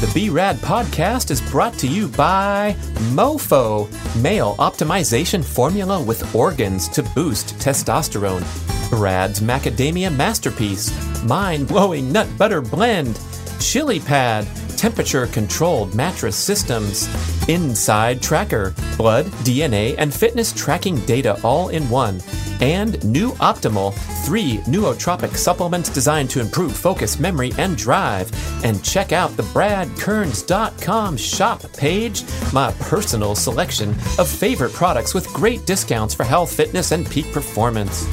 The B Rad podcast is brought to you by MoFo, male optimization formula with organs to boost testosterone. Brad's Macadamia Masterpiece, mind blowing nut butter blend. Chili Pad, temperature controlled mattress systems. Inside Tracker, blood, DNA, and fitness tracking data all in one. And New Optimal, three nootropic supplements designed to improve focus, memory, and drive. And check out the BradKearns.com shop page, my personal selection of favorite products with great discounts for health, fitness, and peak performance.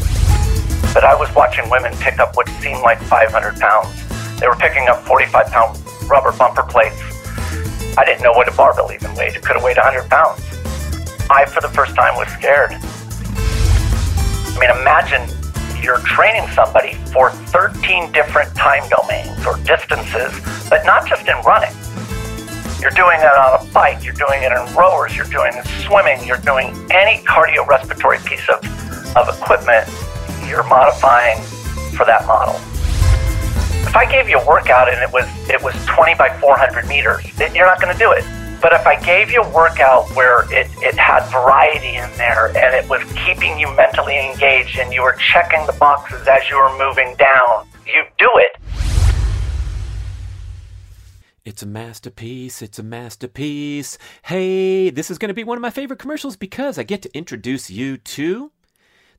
But I was watching women pick up what seemed like 500 pounds. They were picking up 45 pound rubber bumper plates. I didn't know what a barbell even weighed. It could have weighed 100 pounds. I, for the first time, was scared. I mean, imagine you're training somebody for 13 different time domains or distances, but not just in running. You're doing it on a bike, you're doing it in rowers, you're doing it swimming, you're doing any cardiorespiratory piece of, of equipment, you're modifying for that model. If I gave you a workout and it was it was 20 by 400 meters, you're not going to do it. But if I gave you a workout where it, it had variety in there and it was keeping you mentally engaged and you were checking the boxes as you were moving down, you do it. It's a masterpiece. It's a masterpiece. Hey, this is going to be one of my favorite commercials because I get to introduce you to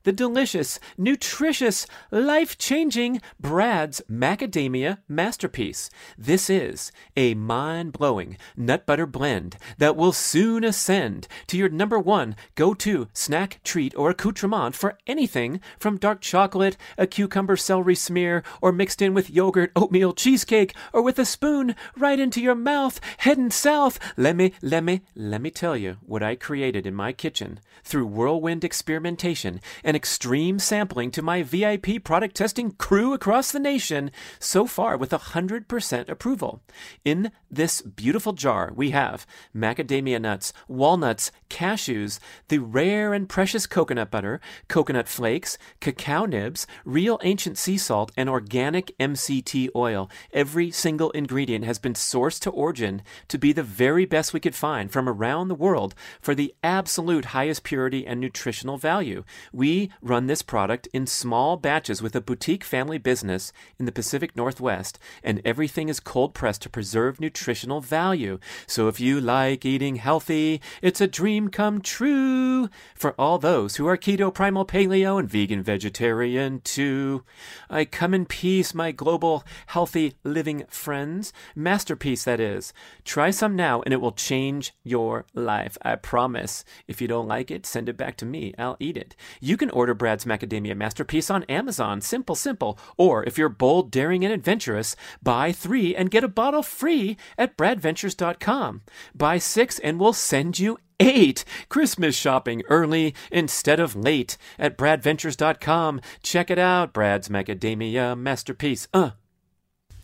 the delicious, nutritious, life changing Brad's Macadamia Masterpiece. This is a mind blowing nut butter blend that will soon ascend to your number one go to snack, treat, or accoutrement for anything from dark chocolate, a cucumber celery smear, or mixed in with yogurt, oatmeal, cheesecake, or with a spoon right into your mouth, heading south. Let me, let me, let me tell you what I created in my kitchen through whirlwind experimentation and and extreme sampling to my VIP product testing crew across the nation, so far with 100% approval. In this beautiful jar, we have macadamia nuts, walnuts, cashews, the rare and precious coconut butter, coconut flakes, cacao nibs, real ancient sea salt, and organic MCT oil. Every single ingredient has been sourced to origin to be the very best we could find from around the world for the absolute highest purity and nutritional value. We run this product in small batches with a boutique family business in the Pacific Northwest, and everything is cold pressed to preserve nutritional value. So if you like eating healthy, it's a dream come true for all those who are keto, primal, paleo, and vegan vegetarian too. I come in peace, my global healthy living friends. Masterpiece, that is. Try some now, and it will change your life. I promise. If you don't like it, send it back to me. I'll eat it. You can order Brad's Macadamia Masterpiece on Amazon. Simple, simple. Or if you're bold, daring, and adventurous, buy three and get a bottle free at bradventures.com. Buy six and we'll send you eight. Christmas shopping early instead of late at bradventures.com. Check it out. Brad's Macadamia Masterpiece. Uh.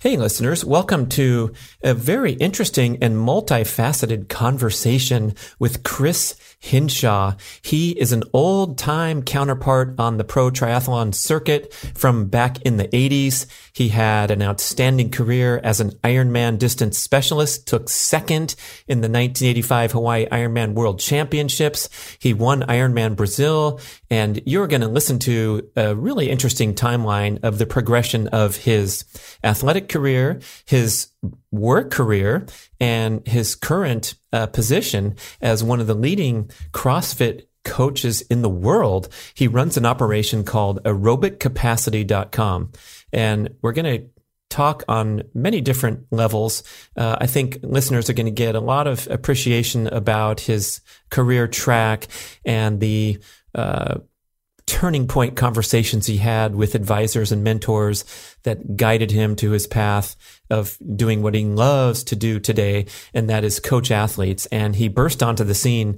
Hey, listeners, welcome to a very interesting and multifaceted conversation with Chris Hinshaw. He is an old time counterpart on the pro triathlon circuit from back in the 80s. He had an outstanding career as an Ironman distance specialist, took second in the 1985 Hawaii Ironman World Championships. He won Ironman Brazil, and you're going to listen to a really interesting timeline of the progression of his athletic career, his work career and his current uh, position as one of the leading CrossFit coaches in the world. He runs an operation called aerobiccapacity.com. And we're going to talk on many different levels. Uh, I think listeners are going to get a lot of appreciation about his career track and the uh, turning point conversations he had with advisors and mentors that guided him to his path of doing what he loves to do today, and that is coach athletes. And he burst onto the scene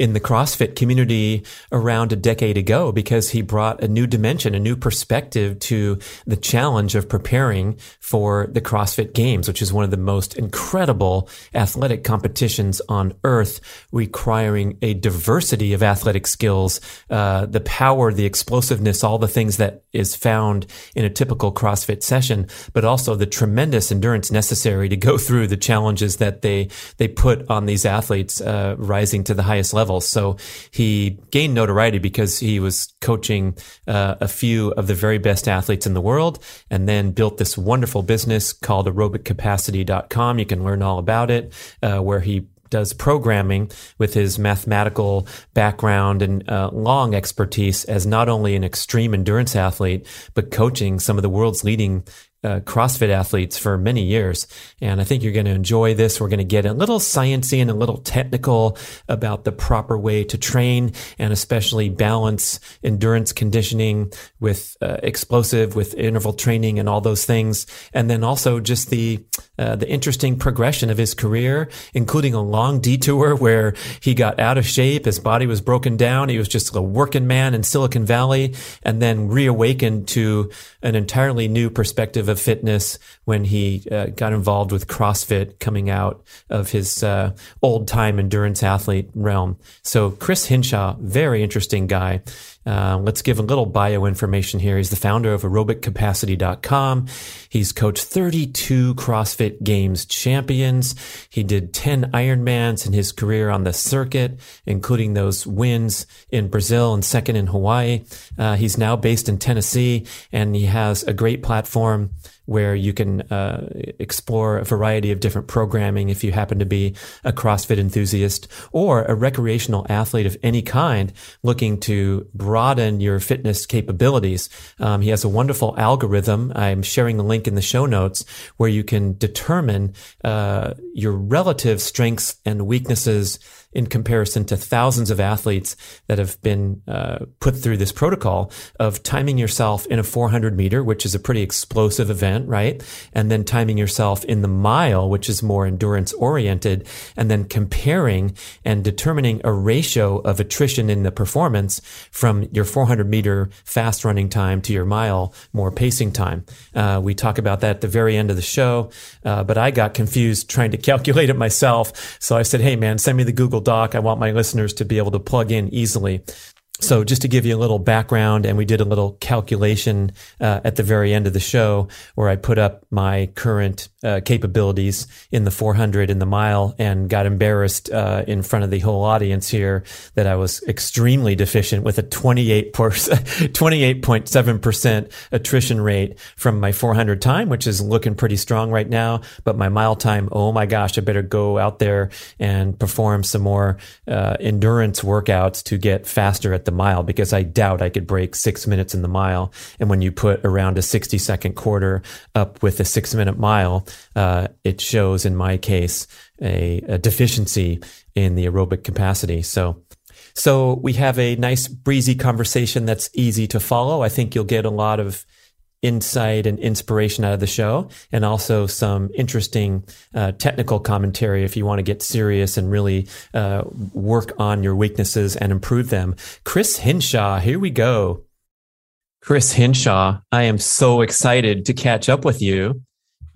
in the CrossFit community around a decade ago because he brought a new dimension, a new perspective to the challenge of preparing for the CrossFit Games, which is one of the most incredible athletic competitions on earth, requiring a diversity of athletic skills, uh, the power, the explosiveness, all the things that is found in a typical CrossFit session, but also the tremendous endurance necessary to go through the challenges that they they put on these athletes uh, rising to the highest level. So he gained notoriety because he was coaching uh, a few of the very best athletes in the world and then built this wonderful business called aerobiccapacity.com. You can learn all about it, uh, where he does programming with his mathematical background and uh, long expertise as not only an extreme endurance athlete, but coaching some of the world's leading uh, CrossFit athletes for many years. And I think you're going to enjoy this. We're going to get a little sciencey and a little technical about the proper way to train and especially balance endurance conditioning with uh, explosive, with interval training and all those things. And then also just the, uh, the interesting progression of his career, including a long detour where he got out of shape. His body was broken down. He was just a working man in Silicon Valley and then reawakened to an entirely new perspective of fitness when he uh, got involved with CrossFit coming out of his uh, old time endurance athlete realm. So Chris Hinshaw, very interesting guy. Uh, let's give a little bio information here. He's the founder of aerobiccapacity.com. He's coached 32 CrossFit Games champions. He did 10 Ironmans in his career on the circuit, including those wins in Brazil and second in Hawaii. Uh, he's now based in Tennessee and he has a great platform where you can uh, explore a variety of different programming if you happen to be a CrossFit enthusiast or a recreational athlete of any kind looking to broaden your fitness capabilities. Um, he has a wonderful algorithm. I'm sharing the link in the show notes where you can determine uh, your relative strengths and weaknesses in comparison to thousands of athletes that have been uh, put through this protocol of timing yourself in a 400 meter, which is a pretty explosive event, right? And then timing yourself in the mile, which is more endurance oriented, and then comparing and determining a ratio of attrition in the performance from your 400 meter fast running time to your mile more pacing time. Uh, we talk about that at the very end of the show, uh, but I got confused trying to calculate it myself. So I said, Hey man, send me the Google Google Doc. I want my listeners to be able to plug in easily. So just to give you a little background, and we did a little calculation uh, at the very end of the show where I put up my current uh, capabilities in the 400 in the mile and got embarrassed uh, in front of the whole audience here that I was extremely deficient with a 28 28.7% attrition rate from my 400 time, which is looking pretty strong right now. But my mile time, oh my gosh, I better go out there and perform some more uh, endurance workouts to get faster at the the mile because I doubt I could break six minutes in the mile. And when you put around a 60 second quarter up with a six minute mile, uh, it shows in my case a, a deficiency in the aerobic capacity. So, so we have a nice breezy conversation that's easy to follow. I think you'll get a lot of insight and inspiration out of the show and also some interesting uh, technical commentary if you want to get serious and really uh, work on your weaknesses and improve them. Chris Hinshaw, here we go. Chris Hinshaw, I am so excited to catch up with you.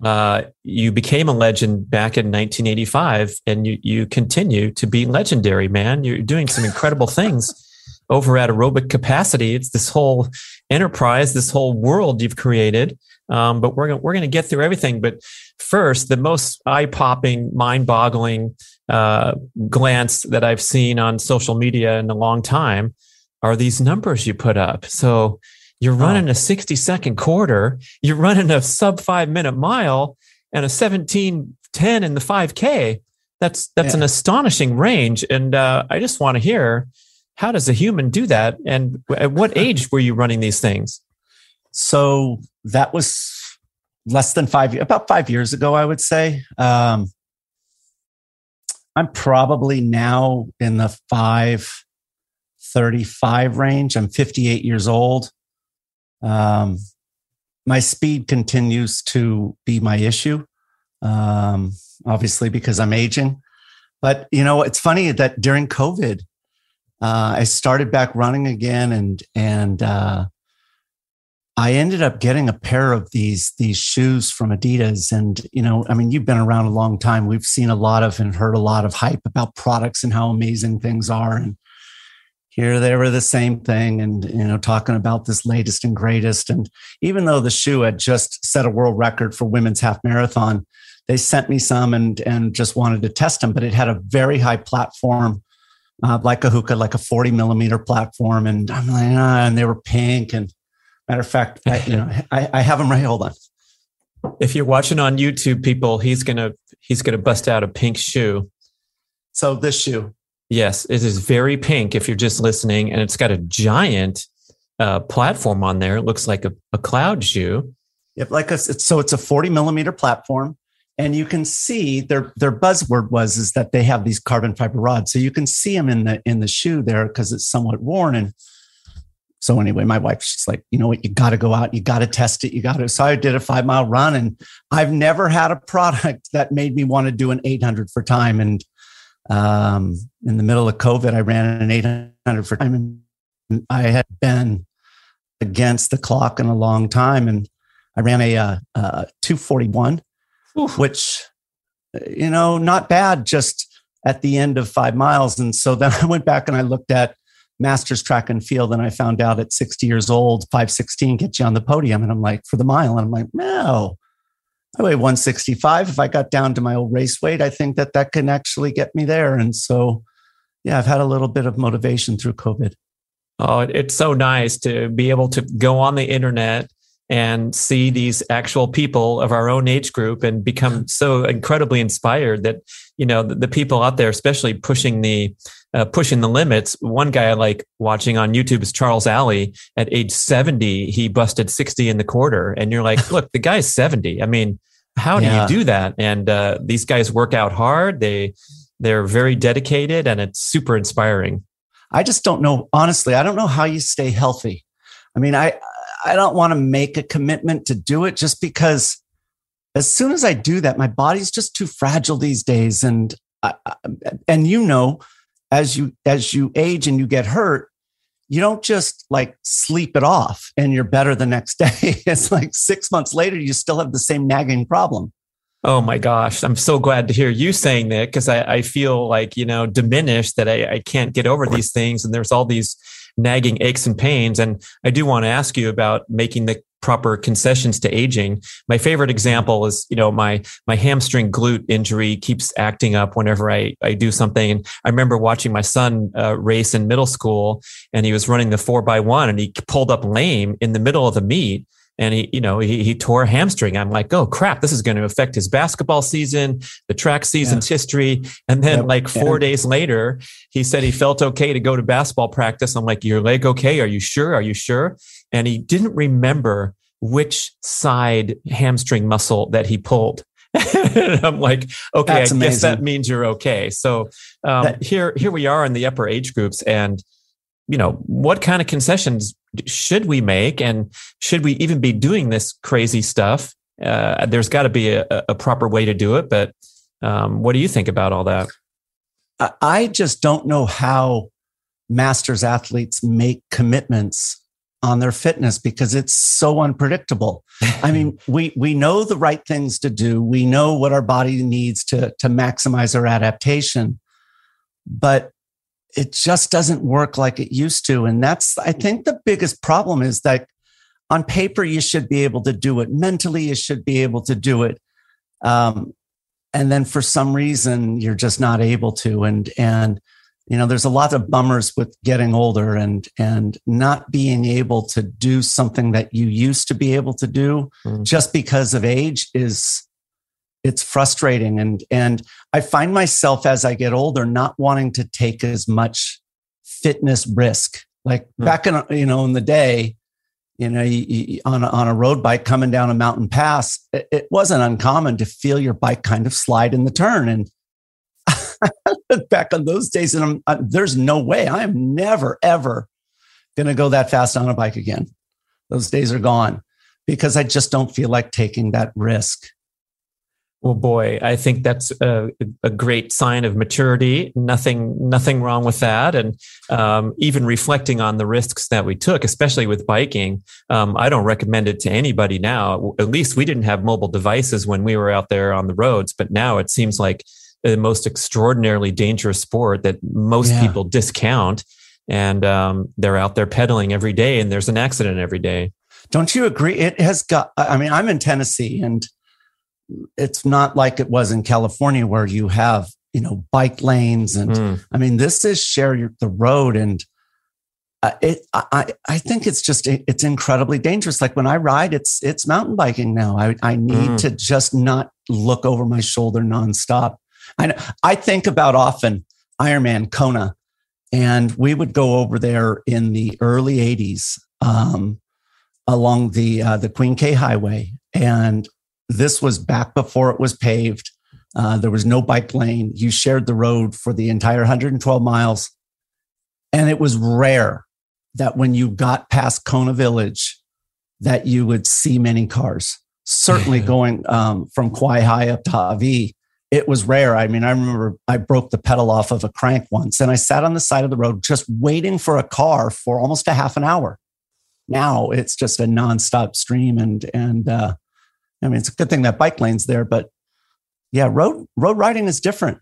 Uh, you became a legend back in 1985 and you, you continue to be legendary, man. You're doing some incredible things over at aerobic capacity. It's this whole enterprise, this whole world you've created. Um, but we're gonna, we're going to get through everything. But first, the most eye popping, mind boggling uh, glance that I've seen on social media in a long time are these numbers you put up. So you're oh. running a 60 second quarter, you're running a sub five minute mile, and a 1710 in the 5K. That's that's yeah. an astonishing range, and uh, I just want to hear how does a human do that? And at what age were you running these things? So that was less than five, about five years ago, I would say. Um, I'm probably now in the 535 range. I'm 58 years old. Um, my speed continues to be my issue, um, obviously, because I'm aging. But, you know, it's funny that during COVID, uh, I started back running again, and and uh, I ended up getting a pair of these these shoes from Adidas. And you know, I mean, you've been around a long time. We've seen a lot of and heard a lot of hype about products and how amazing things are. And here they were the same thing, and you know, talking about this latest and greatest. And even though the shoe had just set a world record for women's half marathon, they sent me some and and just wanted to test them. But it had a very high platform uh, like a Hoka, like a 40 millimeter platform. And I'm like, ah, and they were pink. And matter of fact, I, you know, I, I have them right. Hold on. If you're watching on YouTube, people, he's gonna he's gonna bust out a pink shoe. So this shoe. Yes, it is very pink. If you're just listening, and it's got a giant uh, platform on there. It looks like a, a cloud shoe. Yep, like a, so it's a 40 millimeter platform and you can see their their buzzword was is that they have these carbon fiber rods. So you can see them in the in the shoe there because it's somewhat worn. And so anyway my wife she's like you know what? You got to go out. You got to test it. You got to so i did a five mile run and i've never had a product that made me want to do an 800 for time. And um, in the middle of covid i ran an 800 for time and i had been against the clock in a long time. And i ran a uh, uh, 241 Oof. which, uh, you know, not bad just at the end of five miles. And so then I went back and I looked at Masters track and field and I found out at 60 years old, 516 gets you on the podium. And I'm like, for the mile. And I'm like, no, I weigh 165. If I got down to my old race weight, I think that that can actually get me there. And so, yeah, I've had a little bit of motivation through COVID. Oh, it's so nice to be able to go on the internet and see these actual people of our own age group and become so incredibly inspired that you know the, the people out there especially pushing the uh, pushing the limits. One guy i like watching on youtube is Charles Allie. At age 70 he busted 60 in the quarter and you're like look the guy's 70 i mean how do yeah. you do that? And uh, these guys work out hard. They they're very dedicated and it's super inspiring. I just don't know honestly i don't know how you stay healthy. I mean i I don't want to make a commitment to do it just because as soon as I do that, my body's just too fragile these days. And, I, and you know, as you, as you age and you get hurt, you don't just like sleep it off and you're better the next day. it's like six months later, you still have the same nagging problem. Oh my gosh. I'm so glad to hear you saying that because I, I, feel like, you know, diminished that I, I can't get over these things. And there's all these nagging aches and pains. And I do want to ask you about making the proper concessions to aging. My favorite example is, you know, my my hamstring glute injury keeps acting up whenever I I do something. And I remember watching my son uh, race in middle school, and he was running the four by one, and he pulled up lame in the middle of the meet and he, you know, he, he tore a hamstring. I'm like, oh crap, this is going to affect his basketball season, the track season's yeah. history. And then yep. like four days later, he said he felt okay to go to basketball practice. I'm like, your leg okay? Are you sure? Are you sure? And he didn't remember which side hamstring muscle that he pulled. I'm like, okay, That's I amazing. guess that means you're okay. So um, that, here, here we are in the upper age groups, and you know, what kind of concessions should we make? And should we even be doing this crazy stuff? Uh, there's got to be a, a, proper way to do it. But um, what do you think about all that? I just don't know how masters athletes make commitments on their fitness because it's so unpredictable. I mean, we we know the right things to do. We know what our body needs to to maximize our adaptation. But it just doesn't work like it used to. And that's, I think the biggest problem is that on paper, you should be able to do it. Mentally, you should be able to do it. Um, and then for some reason, you're just not able to. And, and, you know, there's a lot of bummers with getting older and, and not being able to do something that you used to be able to do mm. just because of age is, it's frustrating. And and i find myself as i get older not wanting to take as much fitness risk. Like mm. back in you know in the day you know you, you, on, a, on a road bike coming down a mountain pass it, it wasn't uncommon to feel your bike kind of slide in the turn. And back on those days and I'm, I, there's no way. I am never ever going to go that fast on a bike again. Those days are gone because i just don't feel like taking that risk Well, boy, I think that's a, a, great sign of maturity. Nothing, nothing wrong with that. And um, even reflecting on the risks that we took, especially with biking, um, I don't recommend it to anybody now. At least we didn't have mobile devices when we were out there on the roads, but now it seems like the most extraordinarily dangerous sport that most yeah. people discount. And um, they're out there pedaling every day, and there's an accident every day. Don't you agree? It has got. I mean, I'm in Tennessee, and it's not like it was in California where you have, you know, bike lanes. And mm. I mean, this is share the road. And uh, it, I, I think it's just, it's incredibly dangerous. Like when I ride, it's, it's mountain biking now. I, I need mm. to just not look over my shoulder nonstop. I, I think about often Ironman Kona, and we would go over there in the early 80s um, along the uh, the Queen K Highway, and this was back before it was paved. Uh, there was no bike lane. You shared the road for the entire 112 miles. And it was rare that when you got past Kona Village, that you would see many cars. Certainly going um, from Kawaihae up to Hawi, it was rare. I mean, I remember I broke the pedal off of a crank once and I sat on the side of the road just waiting for a car for almost a half an hour. Now it's just a nonstop stream and, and, uh, I mean, it's a good thing that bike lane's there, but yeah, road road riding is different.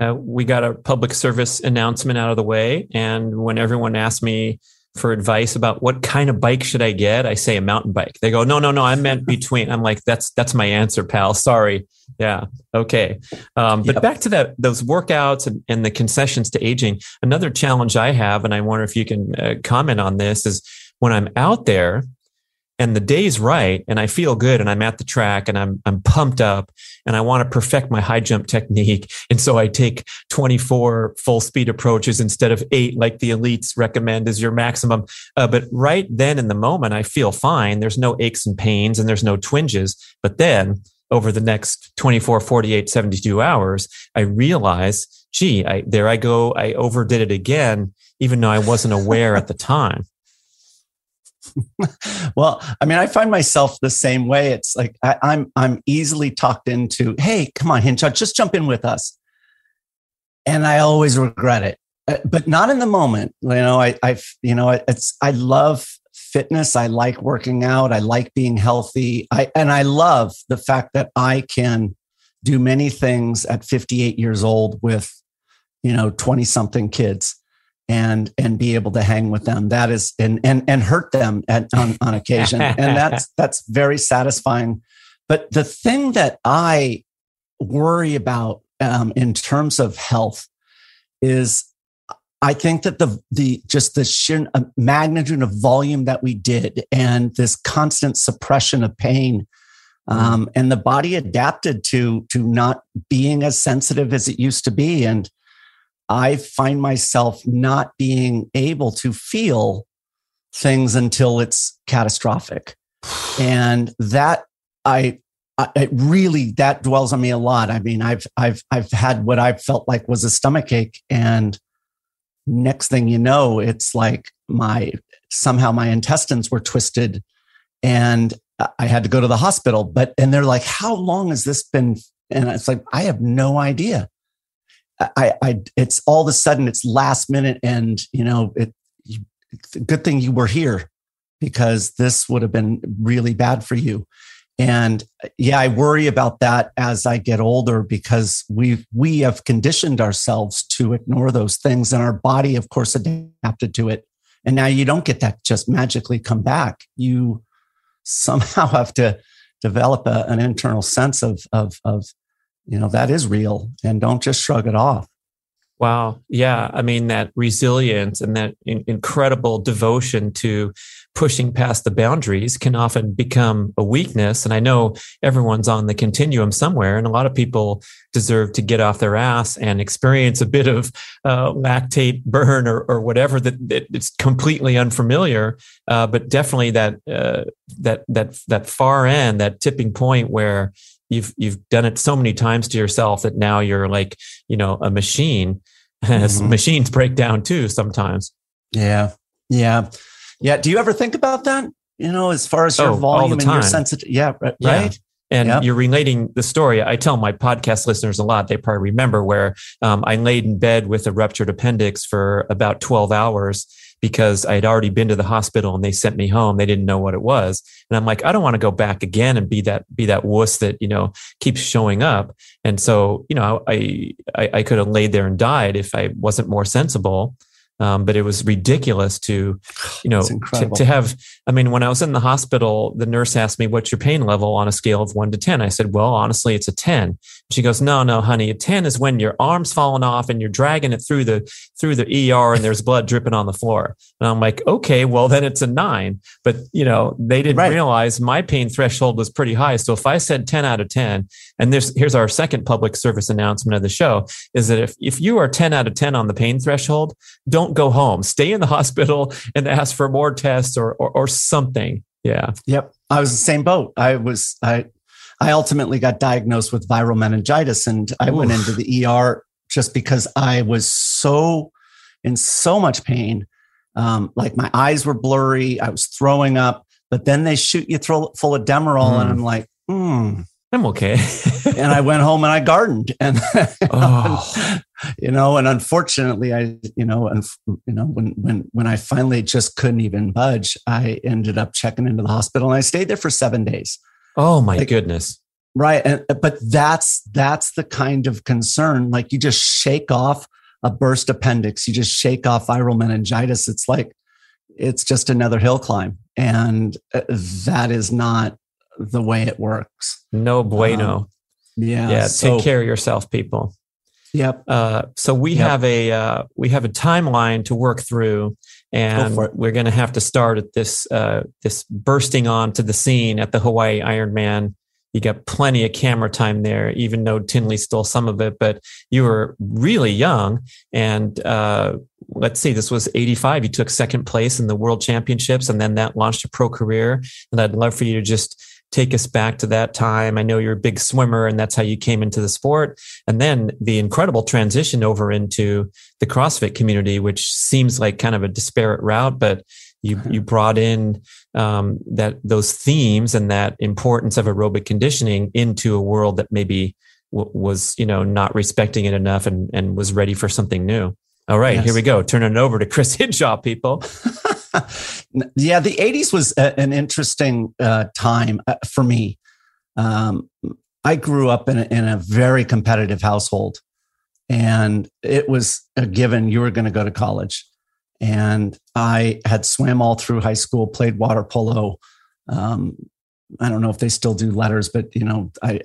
Uh, we got a public service announcement out of the way, and when everyone asked me for advice about what kind of bike should I get, I say a mountain bike. They go, "No, no, no, I meant between." I'm like, "That's that's my answer, pal. Sorry." Yeah, okay. Um, but yep. back to that those workouts and, and, the concessions to aging. Another challenge I have, and I wonder if you can uh, comment on this, is when I'm out there and the day's right and I feel good and I'm at the track and I'm I'm pumped up and I want to perfect my high jump technique. And so I take 24 full speed approaches instead of 8 like the elites recommend as your maximum. Uh, but right then in the moment I feel fine. There's no aches and pains and there's no twinges. But then over the next 24 48 72 hours I realize gee I there I go. I overdid it again even though I wasn't aware at the time well, I mean, I find myself the same way. It's like I, am I'm, I'm easily talked into, hey, come on, Hinshaw, just jump in with us. And I always regret it, uh, but not in the moment. You know, I, I, you know, it's I love fitness. I like working out. I like being healthy. I and I love the fact that I can do many things at 58 years old with, you know, 20 something kids and and be able to hang with them. That is and and and hurt them at, on on occasion. And that's that's very satisfying. But the thing that i worry about um, in terms of health is i think that the the just the sheer uh, magnitude of volume that we did and this constant suppression of pain mm. um, and the body adapted to to not being as sensitive as it used to be. And I find myself not being able to feel things until it's catastrophic. And that I, I it really that dwells on me a lot. I mean, I've I've I've had what I felt like was a stomach ache and next thing you know, it's like my somehow my intestines were twisted and I had to go to the hospital. But and they're like, how long has this been? And it's like, I have no idea. I, I, it's all of a sudden it's last minute, and you know, it. Good thing you were here, because this would have been really bad for you. And uh, yeah, I worry about that as I get older because we we have conditioned ourselves to ignore those things, and our body, of course, adapted to it. And now you don't get that just magically come back. You somehow have to develop a, an internal sense of of of you know that is real and don't just shrug it off. Wow. Yeah i mean that resilience and that in- incredible devotion to pushing past the boundaries can often become a weakness and i know everyone's on the continuum somewhere and a lot of people deserve to get off their ass and experience a bit of uh, lactate burn or, or whatever that, that it's completely unfamiliar uh, but definitely that uh, that that that far end that tipping point where you've you've done it so many times to yourself that now you're like you know a machine mm-hmm. machines break down too sometimes yeah yeah yeah do you ever think about that you know as far as your oh, volume and your sensitivity yeah right yeah. And Yep. you're relating the story. I tell my podcast listeners a lot. They probably remember where um, I laid in bed with a ruptured appendix for about 12 hours because I had already been to the hospital and they sent me home. They didn't know what it was. And I'm like, I don't want to go back again and be that, be that wuss that, you know, keeps showing up. And so, you know, I, I, I could have laid there and died if I wasn't more sensible. Um, but it was ridiculous to, you know, to, to have, I mean, when I was in the hospital, the nurse asked me, what's your pain level on a scale of one to 10? I said, well, honestly, it's a 10. She goes, no, no, honey, a 10 is when your arm's falling off and you're dragging it through the, through the ER and there's blood dripping on the floor. And I'm like, okay, well, then it's a nine. But, you know, they didn't Right. realize my pain threshold was pretty high. So if I said 10 out of 10, and there's, here's our second public service announcement of the show is that if, if you are 10 out of 10 on the pain threshold, don't go home. Stay in the hospital and ask for more tests or, or, or something. Yeah. Yep. I was the same boat. I was, I, I ultimately got diagnosed with viral meningitis and I went into the ER just because I was so in so much pain. Um, like my eyes were blurry. I was throwing up, but then they shoot you full of Demerol and Mm. I'm like, hmm. I'm okay. And I went home and I gardened and, oh, you know, and unfortunately I, you know, and you know, when, when, when I finally just couldn't even budge, I ended up checking into the hospital and I stayed there for seven days. oh my Like- goodness. Right. And, but that's, that's the kind of concern. Like you just shake off a burst appendix. You just shake off viral meningitis. It's like, it's just another hill climb. And uh, that is not the way it works. No bueno. Yeah. yeah. so- take care of yourself, people. Yep. Uh, so we Yep. have a uh, we have a timeline to work through, and it. we're going to have to start at this uh, this bursting onto the scene at the Hawaii Ironman. You got plenty of camera time there, even though Tinley stole some of it. But you were really young, and uh, let's see, this was '85. You took second place in the World Championships, and then that launched a pro career. And I'd love for you to just take us back to that time. I know you're a big swimmer, and that's how you came into the sport and then the incredible transition over into the CrossFit community, which seems like kind of a disparate route, but you you brought in um, that those themes and that importance of aerobic conditioning into a world that maybe w- was you know not respecting it enough and and was ready for something new. All right, Yes. here we go. Turning it over to Chris Hinshaw, people. yeah, the 80s was a, an interesting uh, time uh, for me. Um, I grew up in a, in a very competitive household, and it was a given you were going to go to college. And I had swam all through high school, played water polo. Um, I don't know if they still do letters, but you know, I,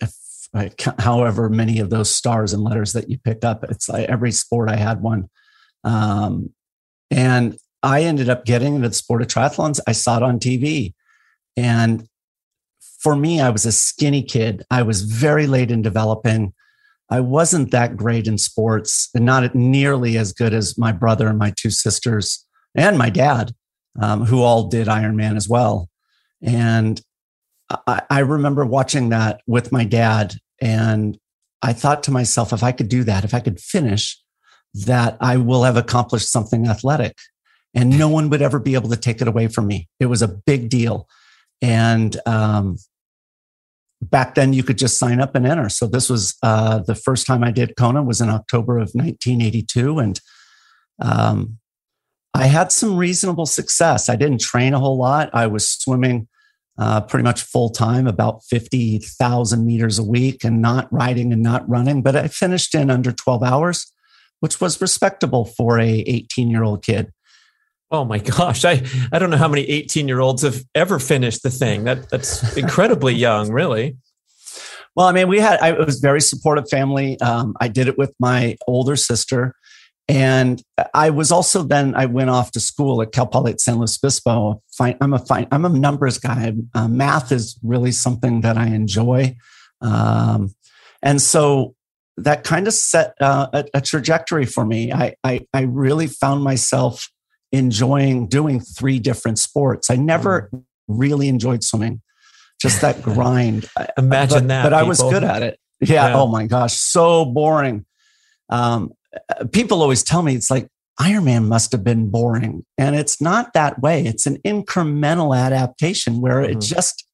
I however many of those stars and letters that you pick up, it's like every sport I had one. Um, and I ended up getting into the sport of triathlons. I saw it on TV. And for me, I was a skinny kid. I was very late in developing. I wasn't that great in sports and not nearly as good as my brother and my two sisters and my dad, um, who all did Ironman as well. And I, I remember watching that with my dad. And I thought to myself, if I could do that, if I could finish, that I will have accomplished something athletic and no one would ever be able to take it away from me. It was a big deal. And um, back then you could just sign up and enter. So this was uh, the first time I did Kona was in October of 1982. And um, I had some reasonable success. I didn't train a whole lot. I was swimming uh, pretty much full time, about 50,000 meters a week and not riding and not running, but I finished in under 12 hours, which was respectable for a 18 year old kid. Oh my gosh. I, I don't know how many 18 year olds have ever finished the thing. That that's incredibly young, really. Well, I mean, we had, I it was very supportive family. Um, I did it with my older sister. And I was also then, I went off to school at Cal Poly at San Luis Obispo. Fine, I'm a fine, I'm a numbers guy. Uh, math is really something that I enjoy. Um, and so that kind of set uh, a, a trajectory for me. I, I, I really found myself enjoying doing three different sports. I never really enjoyed swimming, just that grind. Imagine but, that. But I was good at it. Yeah. Yeah. Oh my gosh. So boring. Um, uh, people always tell me it's like Ironman must have been boring. And it's not that way. It's an incremental adaptation where it Mhm. just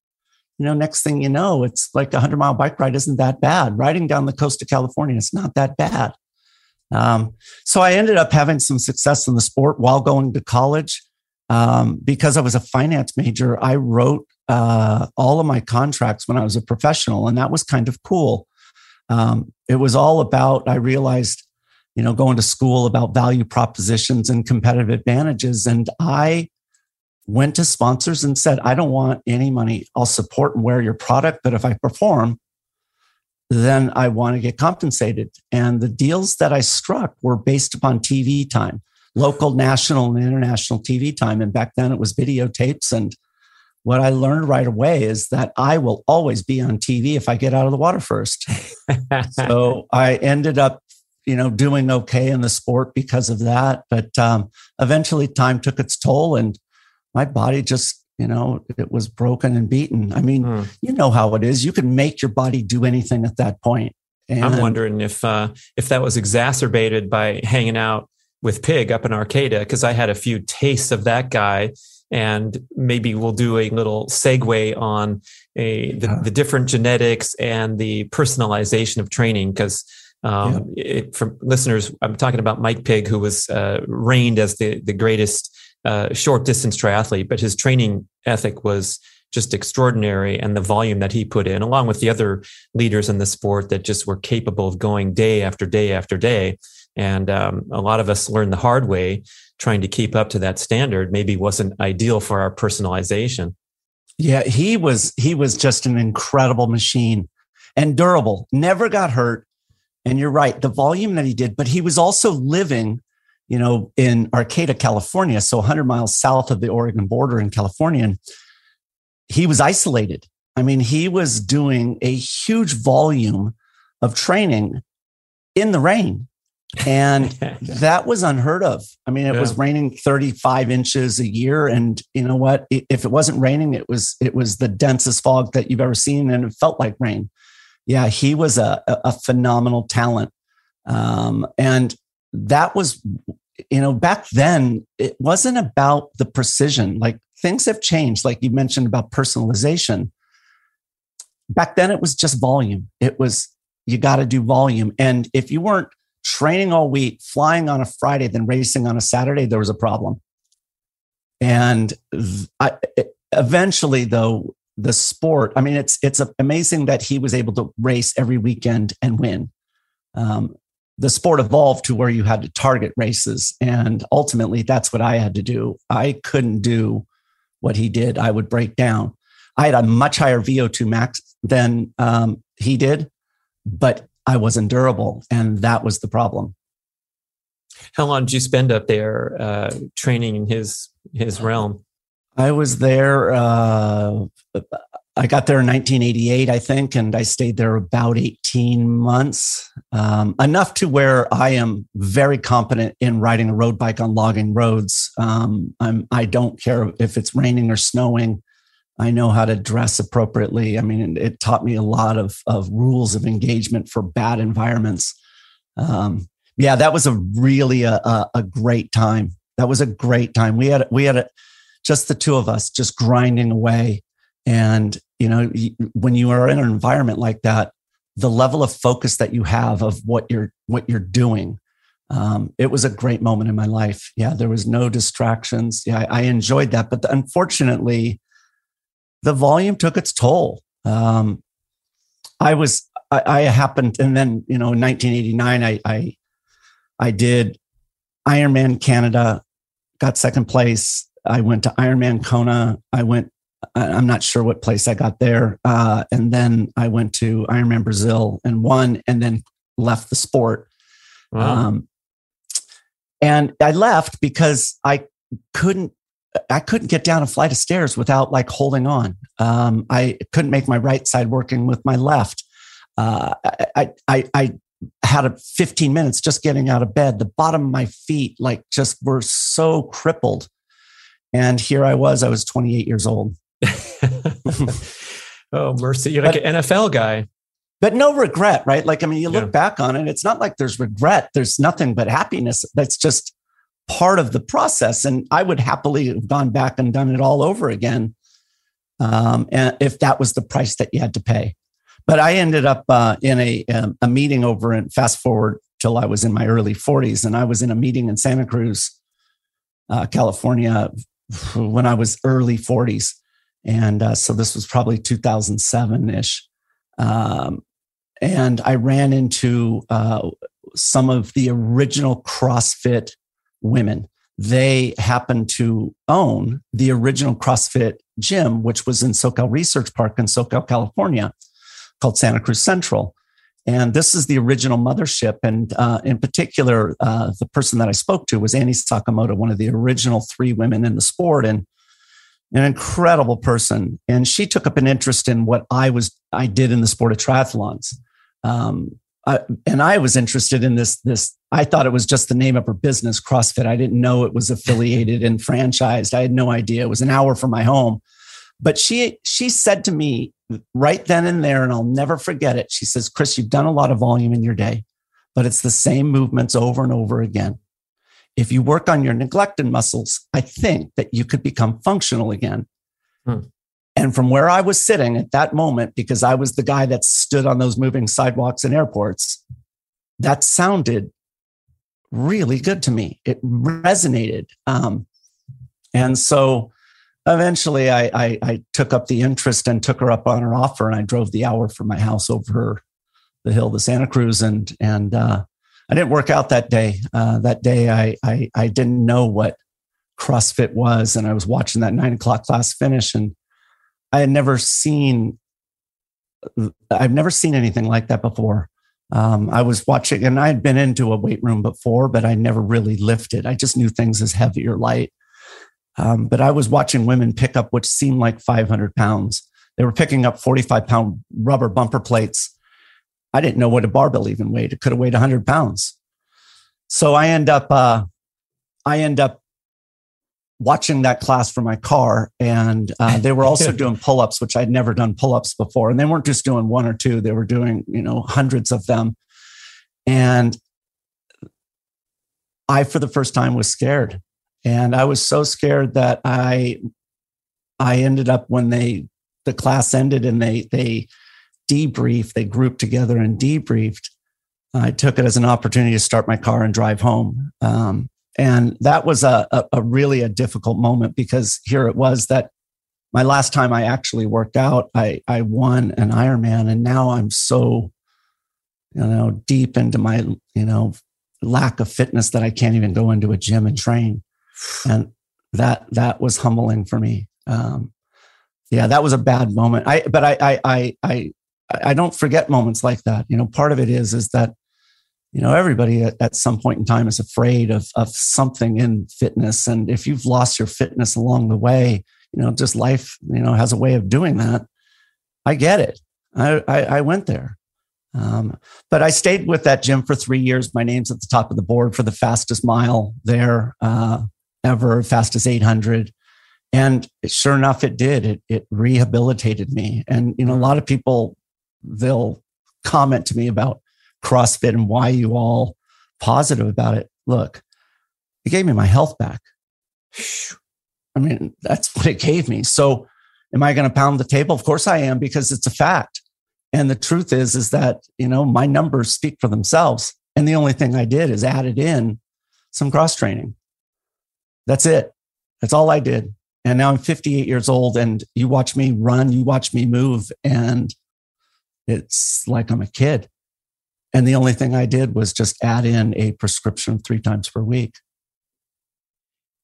you know, next thing you know, it's like a hundred mile bike ride isn't that bad. Riding down the coast of California is not that bad. Um, so I ended up having some success in the sport while going to college. Um, because I was a finance major, I wrote uh, all of my contracts when I was a professional, and that was kind of cool. Um, it was all about, I realized, you know, going to school about value propositions and competitive advantages. And I went to sponsors and said, I don't want any money. I'll support and wear your product, but if I perform, then I want to get compensated. And the deals that I struck were based upon TV time, local, national, and international TV time. And back then it was videotapes. And what I learned right away is that I will always be on TV if I get out of the water first. so I ended up, you know, doing okay in the sport because of that. But um, eventually time took its toll and my body just you know it was broken and beaten i mean hmm. you know how it is you can make your body do anything at that point and i'm wondering if uh if that was exacerbated by hanging out with Pigg up in arcata because i had a few tastes of that guy and maybe we'll do a little segue on a the, yeah. the different genetics and the personalization of training because um, yeah. for listeners, I'm talking about Mike Pigg, who was uh, reigned as the the greatest uh, short distance triathlete, but his training ethic was just extraordinary and the volume that he put in, along with the other leaders in the sport that just were capable of going day after day after day. And um, a lot of us learned the hard way trying to keep up to that standard maybe wasn't ideal for our personalization. Yeah, he was he was just an incredible machine and durable. Never got hurt. And you're right, the volume that he did, but he was also living you know, in Arcata, California, so 100 miles south of the Oregon border in California. And he was isolated. I mean, he was doing a huge volume of training in the rain. And that was unheard of. I mean, it yeah. was raining 35 inches a year. And you know what? If it wasn't raining, it was it was the densest fog that you've ever seen, and it felt like rain. Yeah, he was a, a phenomenal talent. Um, and that was, you know, back then, it wasn't about the precision. Like things have changed, like you mentioned about personalization. Back then, it was just volume. It was, you got to do volume. And if you weren't training all week, flying on a Friday, then racing on a Saturday, there was a problem. And I, eventually, though, the sport, I mean, it's it's amazing that he was able to race every weekend and win. Um, the sport evolved to where you had to target races. And ultimately, that's what I had to do. I couldn't do what he did. I would break down. I had a much higher VO2 max than um, he did, but I wasn't durable. And that was the problem. How long did you spend up there uh, training in his his realm? I was there uh, I got there in 1988, I think, and I stayed there about 18 months, um, enough to where I am very competent in riding a road bike on logging roads. Um, I'm, I don't care if it's raining or snowing. I know how to dress appropriately. I mean, it taught me a lot of, of rules of engagement for bad environments. Um, yeah, that was a really a, a, a, great time. That was a great time. We had we had a, just the two of us just grinding away and, you know, when you are in an environment like that, the level of focus that you have of what you're, what you're doing, um, it was a great moment in my life. Yeah. There was no distractions. Yeah. I, I enjoyed that. But unfortunately, the volume took its toll. Um, I was, I, I, happened, and then, you know, in 1989, I, I, I did Ironman Canada, got second place. I went to Ironman Kona. I went I'm not sure what place I got there. Uh, and then I went to Ironman Brazil and won, and then left the sport. Wow. Um, and I left because I couldn't. I couldn't get down a flight of stairs without like holding on. Um, I couldn't make my right side working with my left. Uh, I, I, I had a 15 minutes just getting out of bed. The bottom of my feet like just were so crippled. And here I was. I was 28 years old. oh, mercy. You're like but, an NFL guy. But no regret, right? Like, I mean, you look yeah. back on it, it's not like there's regret. There's nothing but happiness. That's just part of the process. And I would happily have gone back and done it all over again. um, and if that was the price that you had to pay. But I ended up uh, in a, um, a meeting over in fast forward till I was in my early 40s, and I was in a meeting in Santa Cruz, uh, California, when I was early 40s, and uh, so this was probably 2007 ish. Um, and I ran into uh, some of the original CrossFit women. They happened to own the original CrossFit gym, which was in Soquel Research Park in Soquel, California, called Santa Cruz Central. And this is the original mothership. And uh, in particular, uh, the person that I spoke to was Annie Sakamoto, one of the original three women in the sport. And an incredible person. And she took up an interest in what I was, I did in the sport of triathlons. Um, I, and I was interested in this. This I thought it was just the name of her business, CrossFit. I didn't know it was affiliated and franchised. I had no idea. It was an hour from my home, but she she said to me right then and there, and I'll never forget it. She says, "Chris, you've done a lot of volume in your day, but it's the same movements over and over again. If you work on your neglected muscles, I think that you could become functional again." Hmm. And from where I was sitting at that moment, because I was the guy that stood on those moving sidewalks in airports, that sounded really good to me. It resonated. Um, and so eventually I, I, I, took up the interest and took her up on her offer. And I drove the hour from my house over the hill to Santa Cruz. And, and uh, I didn't work out that day. Uh, that day, I, I, I didn't know what CrossFit was. And I was watching that nine o'clock class finish. And I had never seen I've never seen anything like that before. Um, I was watching, and I had been into a weight room before, but I never really lifted. I just knew things as heavy or light. Um, but I was watching women pick up what seemed like 500 pounds. They were picking up 45 pound rubber bumper plates. I didn't know what a barbell even weighed. It could have weighed 100 pounds. So I end up, uh, I end up watching that class from my car and uh, they were also doing pull-ups which i'd never done pull-ups before and they weren't just doing one or two they were doing you know hundreds of them and i for the first time was scared and i was so scared that i i ended up when they the class ended and they they debriefed they grouped together and debriefed i took it as an opportunity to start my car and drive home um, and that was a, a, a, really a difficult moment because here it was that my last time I actually worked out, I, I won an Ironman. And now I'm so, you know, deep into my, you know, lack of fitness that I can't even go into a gym and train. And that, that was humbling for me. Um, yeah, that was a bad moment. I, but I, I, I, I, I don't forget moments like that. You know, part of it is, is that you know everybody at, at, some point in time is afraid of of something in fitness. And if you've lost your fitness along the way you know just life you know has a way of doing that. I get it. I i, I went there. Um, but i stayed with that gym for three years. My name's at the top of the board for the fastest mile there uh, ever fastest 800 and sure enough it did. It, it rehabilitated me. And you know a lot of people they'll comment to me about CrossFit and why you all positive about it. Look, it gave me my health back. I mean, that's what it gave me. So, am I going to pound the table? Of course I am because it's a fact. And the truth is, is that, you know, my numbers speak for themselves. And the only thing I did is added in some cross training. That's it. That's all I did. And now I'm 58 years old and you watch me run, you watch me move, and it's like I'm a kid. And the only thing I did was just add in a prescription three times per week.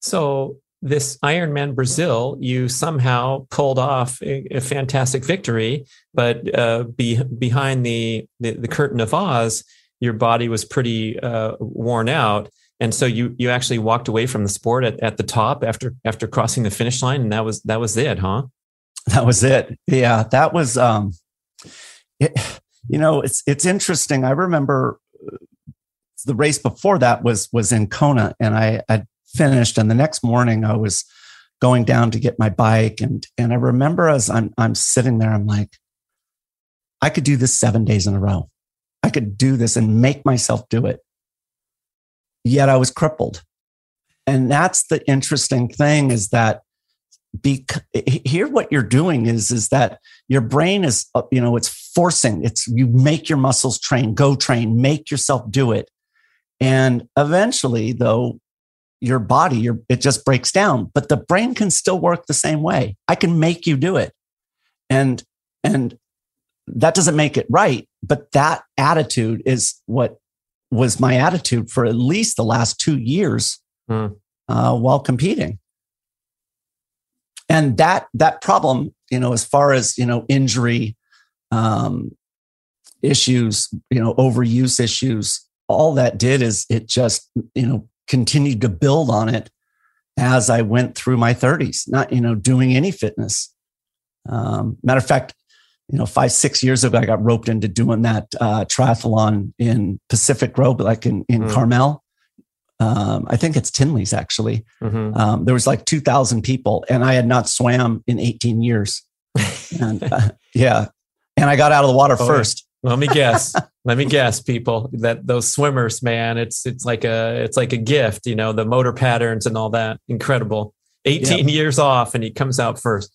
So, this Ironman Brazil, you somehow pulled off a, a fantastic victory, but uh, be, behind the, the, the curtain of Oz, your body was pretty uh, worn out, and so you you actually walked away from the sport at, at the top after after crossing the finish line, and that was that was it, huh? That was it. Yeah, that was. Um, it, you know, it's it's interesting. I remember uh, the race before that was was in Kona, and I I finished, and the next morning I was going down to get my bike, and and I remember as I'm I'm sitting there, I'm like, I could do this seven days in a row. I could do this and make myself do it. Yet I was crippled. And that's the interesting thing is that be here what you're doing is is that your brain is uh, you know it's forcing it's you make your muscles train go train make yourself do it. And eventually though your body your it just breaks down but the brain can still work the same way. I can make you do it. And and that doesn't make it right but that attitude is what was my attitude for at least the last two years mm. uh, while competing and that that problem you know as far as you know injury um, issues you know overuse issues all that did is it just you know continued to build on it as i went through my 30s not you know doing any fitness um, matter of fact you know five six years ago i got roped into doing that uh, triathlon in pacific grove like in, in mm. carmel um, I think it's Tinley's actually. Mm-hmm. Um, there was like 2,000 people, and I had not swam in 18 years. and uh, yeah, and I got out of the water oh, first. Let me guess. Let me guess, people. That those swimmers, man, it's it's like a it's like a gift. You know, the motor patterns and all that. Incredible. 18 yep. years off, and he comes out first.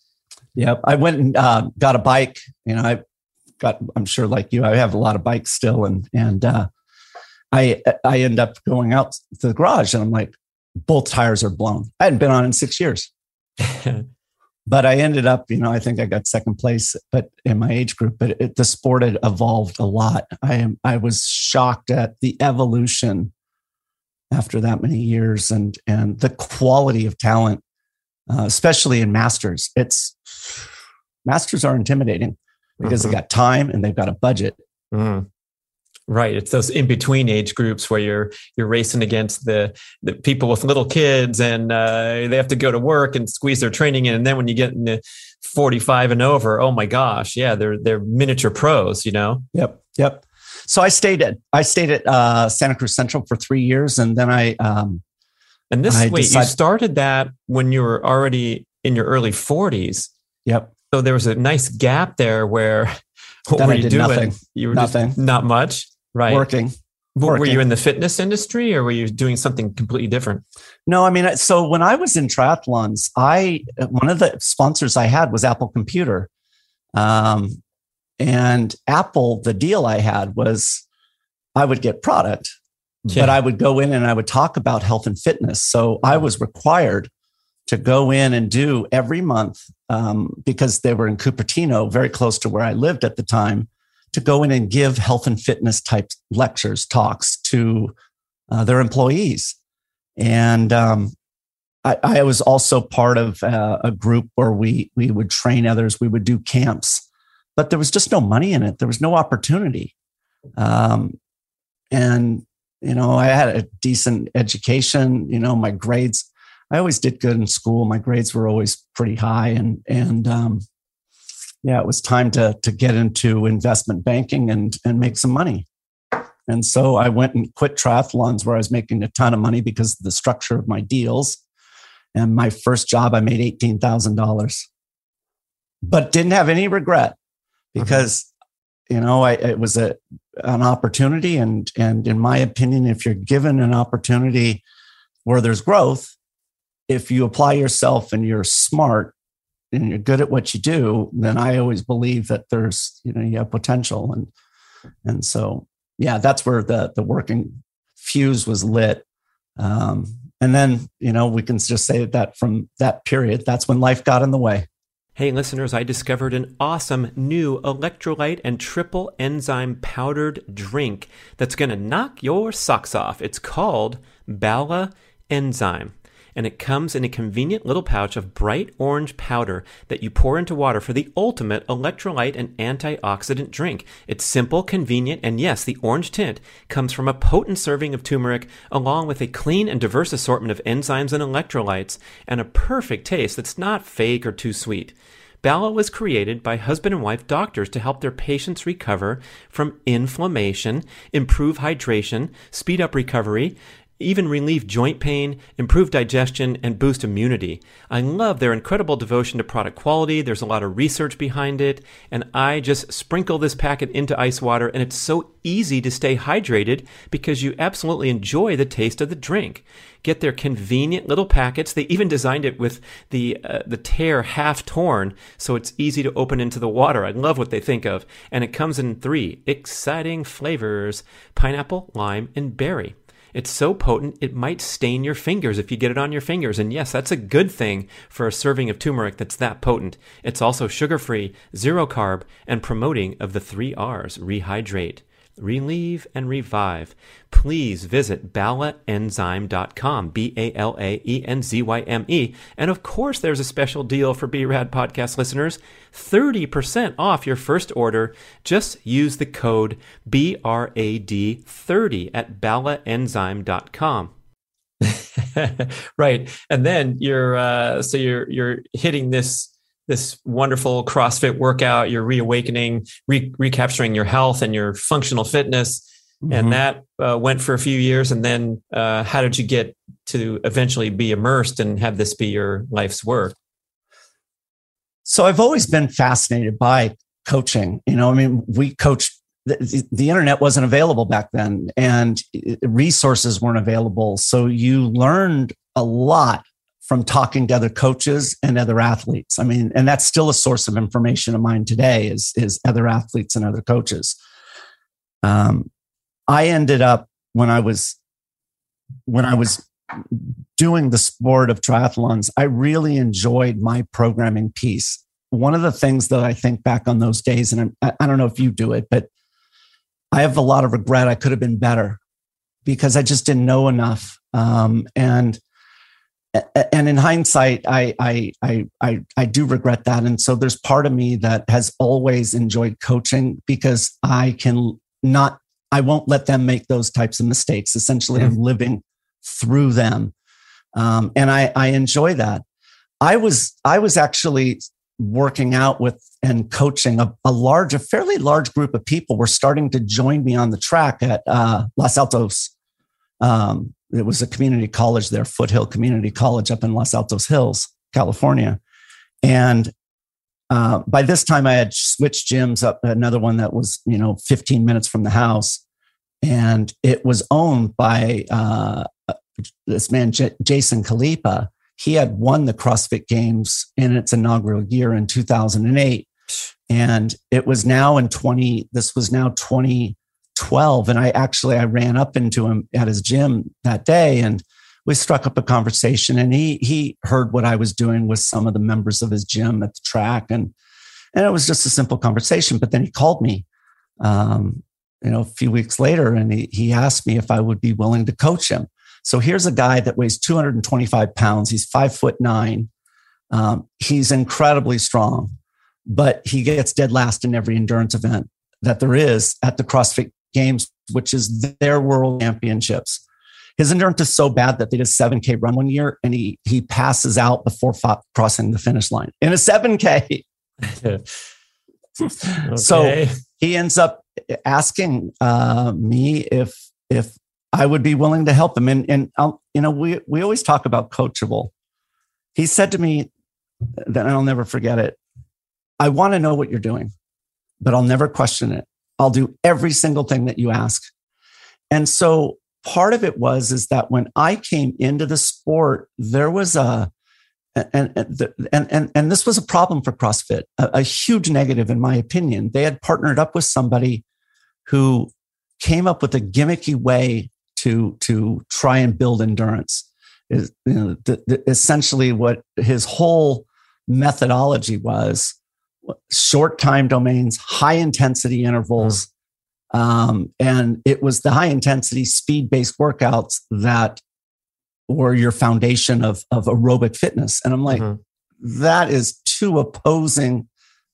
Yep. I went and uh, got a bike. You know, I got. I'm sure, like you, I have a lot of bikes still, and and uh, I I end up going out to the garage and I'm like, both tires are blown. I hadn't been on in six years. but I ended up, you know, I think I got second place, but in my age group, but it, the sport had evolved a lot. I am, I was shocked at the evolution after that many years and, and the quality of talent, uh, especially in masters. It's masters are intimidating because mm-hmm. they got time and they've got a budget. Mm-hmm. Right. It's those in between age groups where you're you're racing against the the people with little kids and uh, they have to go to work and squeeze their training in. And then when you get into 45 and over, oh my gosh, yeah, they're they're miniature pros, you know? Yep. Yep. So I stayed at I stayed at uh, Santa Cruz Central for three years and then I um and this I wait, decided, you started that when you were already in your early 40s. Yep. So there was a nice gap there where what then were you doing? Nothing. You were nothing. not much right. working. Working. Were you in the fitness industry or were you doing something completely different? No, I mean, so when I was in triathlons, I one of the sponsors I had was Apple Computer, um, and Apple. The deal I had was I would get product, yeah. but I would go in and I would talk about health and fitness. So I was required to go in and do every month um, because they were in Cupertino, very close to where I lived at the time to go in and give health and fitness type lectures, talks to uh, their employees. And um, I, I, was also part of uh, a group where we we would train others. We would do camps, but there was just no money in it. There was no opportunity. Um, and you know, I had a decent education. You know, my grades. I always did good in school. My grades were always pretty high, and and um, yeah, it was time to to get into investment banking and and make some money. And so I went and quit triathlons where I was making a ton of money because of the structure of my deals. And my first job, I made eighteen thousand dollars, but didn't have any regret because you know I, it was a an opportunity, and and in my opinion, if you're given an opportunity where there's growth, if you apply yourself and you're smart, and you're good at what you do, then I always believe that there's, you know, you have potential. And, and so, yeah, that's where the, the working fuse was lit. Um, and then, you know, we can just say that from that period, that's when life got in the way. Hey, listeners, I discovered an awesome new electrolyte and triple enzyme powdered drink that's going to knock your socks off. It's called Bala Enzyme and it comes in a convenient little pouch of bright orange powder that you pour into water for the ultimate electrolyte and antioxidant drink. It's simple, convenient, and yes, the orange tint comes from a potent serving of turmeric along with a clean and diverse assortment of enzymes and electrolytes and a perfect taste that's not fake or too sweet. Bala was created by husband and wife doctors to help their patients recover from inflammation, improve hydration, speed up recovery, even relieve joint pain, improve digestion, and boost immunity. I love their incredible devotion to product quality. There's a lot of research behind it, and I just sprinkle this packet into ice water, and it's so easy to stay hydrated because you absolutely enjoy the taste of the drink. Get their convenient little packets. They even designed it with the uh, the tear half torn, so it's easy to open into the water. I love what they think of, and it comes in three exciting flavors: pineapple, lime, and berry. It's so potent, it might stain your fingers if you get it on your fingers. And yes, that's a good thing for a serving of turmeric that's that potent. It's also sugar free, zero carb, and promoting of the three R's rehydrate relieve, and revive, please visit balaenzyme.com, B A L A E N Z Y M E. And of course, there's a special deal for BRAD podcast listeners 30% off your first order. Just use the code BRAD30 at balaenzyme.com. right. And then you're, uh, so you're, you're hitting this this wonderful CrossFit workout, you're reawakening, re- recapturing your health and your functional fitness. Mm-hmm. And that uh, went for a few years. And then uh, how did you get to eventually be immersed and have this be your life's work? So I've always been fascinated by coaching. You know, I mean, we coached. The, the internet wasn't available back then and resources weren't available. So you learned a lot from talking to other coaches and other athletes. I mean, and that's still a source of information of mine today is, is other athletes and other coaches. Um, I ended up when I was when I was doing the sport of triathlons, I really enjoyed my programming piece. One of the things that I think back on those days, and I'm, I don't know if you do it, but I have a lot of regret. I could have been better because I just didn't know enough. Um, and and in hindsight, I, I, I, I, I do regret that. And so there's part of me that has always enjoyed coaching because I can not, I won't let them make those types of mistakes. Essentially, I'm living through them. Um, and I, I enjoy that. I was, I was actually working out with and coaching a, a large, a fairly large group of people were starting to join me on the track at uh, Los Altos um, it was a community college there, Foothill Community College up in Los Altos Hills, California. And uh, by this time, I had switched gyms up another one that was, you know, 15 minutes from the house. And it was owned by uh, this man, J- Jason Khalipa. He had won the CrossFit Games in its inaugural year in 2008. And it was now in 20, this was now 20, 12 and i actually i ran up into him at his gym that day and we struck up a conversation and he he heard what i was doing with some of the members of his gym at the track and and it was just a simple conversation but then he called me um, you know a few weeks later and he, he asked me if i would be willing to coach him. So here's a guy that weighs 225 pounds. He's five foot nine. Um, he's incredibly strong but he gets dead last in every endurance event that there is at the CrossFit Games, which is their world championships. His endurance is so bad that they did a 7K run one year and he he passes out before crossing the finish line in a 7K. okay. So he ends up asking uh, me if if I would be willing to help him. And and I'll, you know we we always talk about coachable. He said to me that I'll never forget it. I want to know what you're doing, but I'll never question it. I'll do every single thing that you ask. And so part of it was is that when I came into the sport, there was a and and and and, this was a problem for CrossFit, a, a huge negative in my opinion. They had partnered up with somebody who came up with a gimmicky way to to try and build endurance. Is you know the, the, essentially what his whole methodology was short time domains, high intensity intervals. Mm. Um, and it was the high intensity speed based workouts that were your foundation of, of aerobic fitness. And I'm like, mm-hmm. that is two opposing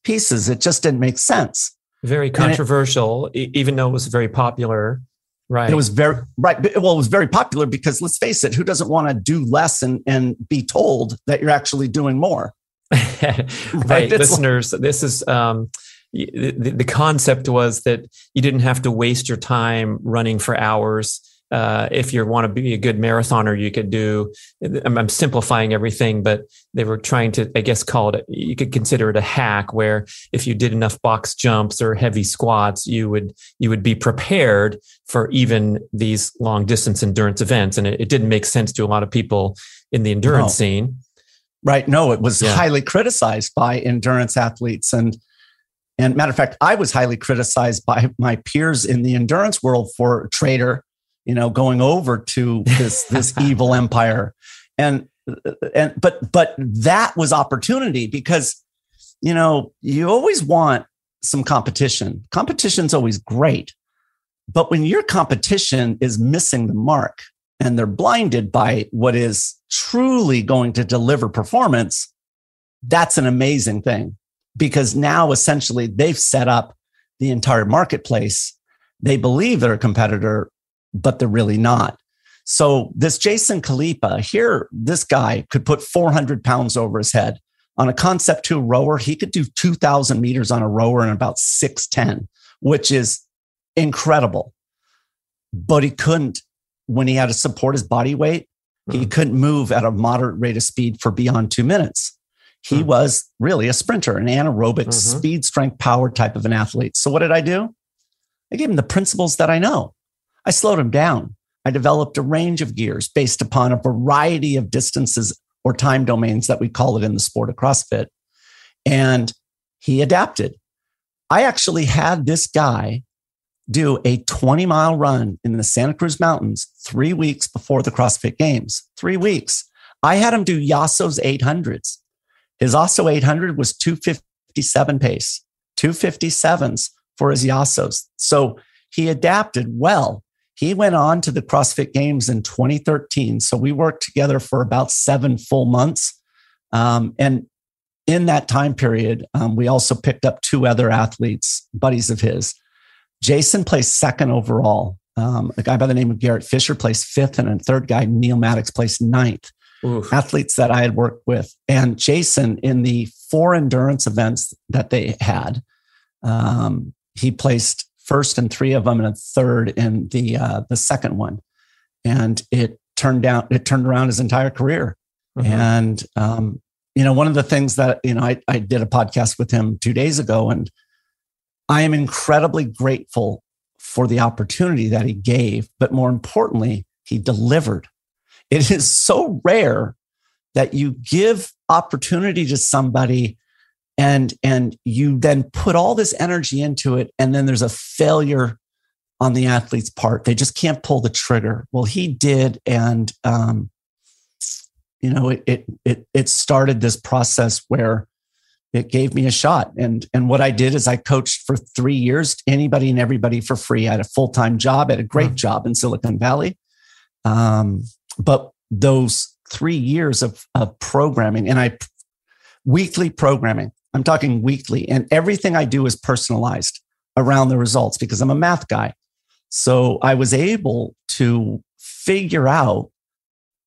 pieces. It just didn't make sense. Very controversial, it, even though it was very popular. Right. It was very right. Well, it was very popular because let's face it, who doesn't want to do less and, and be told that you're actually doing more? right, listeners. this is um, the, the concept was that you didn't have to waste your time running for hours uh, if you want to be a good marathoner, you could do. I'm, I'm, simplifying everything, but they were trying to, I guess, call it. You could consider it a hack, where if you did enough box jumps or heavy squats, you would you would be prepared for even these long distance endurance events. And it, it didn't make sense to a lot of people in the endurance no. scene. Right. No, it was yeah. highly criticized by endurance athletes and. And matter of fact, I was highly criticized by my peers in the endurance world for traitor, you know, going over to this this evil empire. And and but but that was opportunity because you know, you always want some competition. Competition's always great. But when your competition is missing the mark and they're blinded by what is truly going to deliver performance, that's an amazing thing because now essentially they've set up the entire marketplace. They believe they're a competitor but they're really not. So this Jason Khalipa here, this guy could put 400 pounds over his head on a concept two rower. He could do 2000 meters on a rower in about 610, which is incredible. But he couldn't, when he had to support his body weight, mm-hmm. he couldn't move at a moderate rate of speed for beyond two minutes. He mm-hmm. was really a sprinter, an anaerobic mm-hmm. speed, strength, power type of an athlete. So what did I do? I gave him the principles that I know. I slowed him down. I developed a range of gears based upon a variety of distances or time domains that we call it in the sport of CrossFit. And he adapted. I actually had this guy do a 20 mile run in the Santa Cruz Mountains three weeks before the CrossFit Games. Three weeks. I had him do Yasso's 800s. His Yasso 800 was 257 pace, 257s for his Yassos. So he adapted well. He went on to the CrossFit Games in 2013. So we worked together for about seven full months. Um, and in that time period, um, we also picked up two other athletes, buddies of his. Jason placed second overall. Um, a guy by the name of Garrett Fisher placed fifth, and a third guy, Neal Maddox, placed ninth. Oof. Athletes that I had worked with. And Jason, in the four endurance events that they had, um, he placed first in three of them, and a third in the uh, the second one. And it turned out it turned around his entire career. Mm-hmm. And um, you know, one of the things that you know, I, I did a podcast with him two days ago, and I am incredibly grateful for the opportunity that he gave, but more importantly, he delivered. It is so rare that you give opportunity to somebody and and you then put all this energy into it and then there's a failure on the athlete's part they just can't pull the trigger well he did and um, you know it, it it it started this process where it gave me a shot and and what i did is i coached for three years anybody and everybody for free i had a full-time job at a great mm-hmm. job in silicon valley um, but those three years of, of programming and i weekly programming I'm talking weekly, and everything I do is personalized around the results because I'm a math guy. So I was able to figure out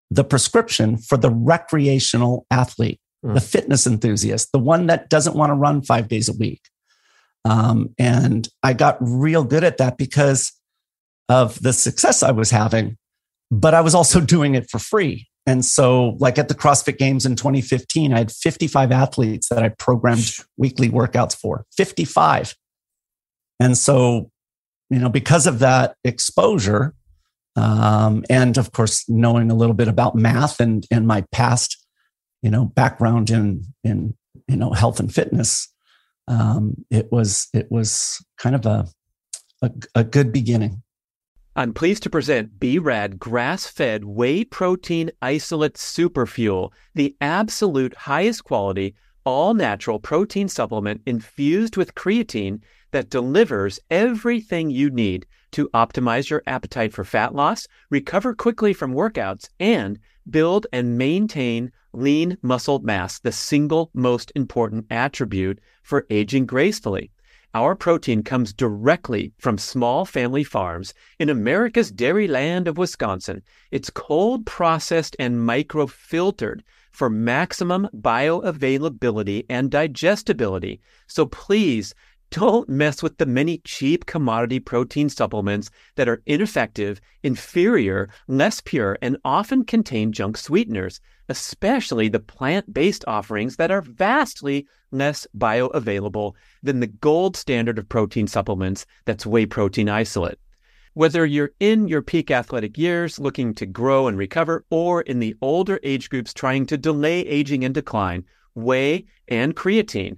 the prescription for the recreational athlete, mm. the fitness enthusiast, the one that doesn't want to run five days a week. Um, and I got real good at that because of the success I was having, but I was also doing it for free. And so, like at the CrossFit Games in 2015, I had 55 athletes that I programmed weekly workouts for 55. And so, you know, because of that exposure, um, and of course, knowing a little bit about math and, and my past, you know, background in, in, you know, health and fitness, um, it was, it was kind of a, a, a good beginning. I'm pleased to present B-Rad grass-fed whey protein isolate superfuel, the absolute highest quality, all-natural protein supplement infused with creatine that delivers everything you need to optimize your appetite for fat loss, recover quickly from workouts, and build and maintain lean muscle mass, the single most important attribute for aging gracefully. Our protein comes directly from small family farms in America's dairy land of Wisconsin. It's cold processed and microfiltered for maximum bioavailability and digestibility. So please Don't mess with the many cheap commodity protein supplements that are ineffective, inferior, less pure, and often contain junk sweeteners, especially the plant based offerings that are vastly less bioavailable than the gold standard of protein supplements that's whey protein isolate. Whether you're in your peak athletic years looking to grow and recover, or in the older age groups trying to delay aging and decline, whey and creatine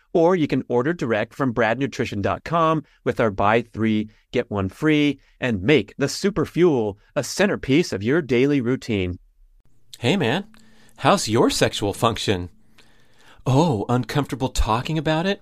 Or you can order direct from bradnutrition.com with our buy three, get one free, and make the super fuel a centerpiece of your daily routine. Hey man, how's your sexual function? Oh, uncomfortable talking about it?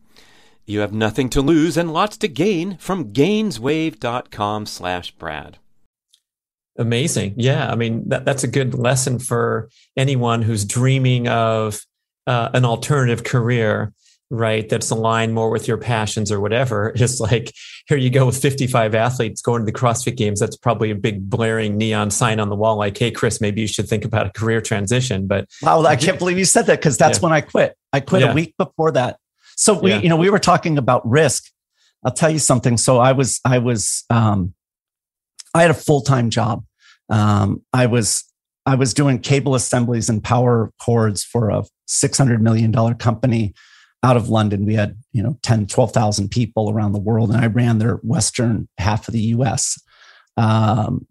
You have nothing to lose and lots to gain from gainswave.com slash Brad. Amazing. Yeah. I mean, that, that's a good lesson for anyone who's dreaming of uh, an alternative career, right? That's aligned more with your passions or whatever. Just like here you go with 55 athletes going to the CrossFit games. That's probably a big blaring neon sign on the wall like, hey, Chris, maybe you should think about a career transition. But wow, I can't believe you said that because that's yeah. when I quit. I quit yeah. a week before that. So we, yeah. you know, we were talking about risk. I'll tell you something. So I was, I was, um, I had a full time job. Um, I was, I was doing cable assemblies and power cords for a six hundred million dollar company out of London. We had, you know, 10, 12,000 people around the world, and I ran their western half of the US. Um,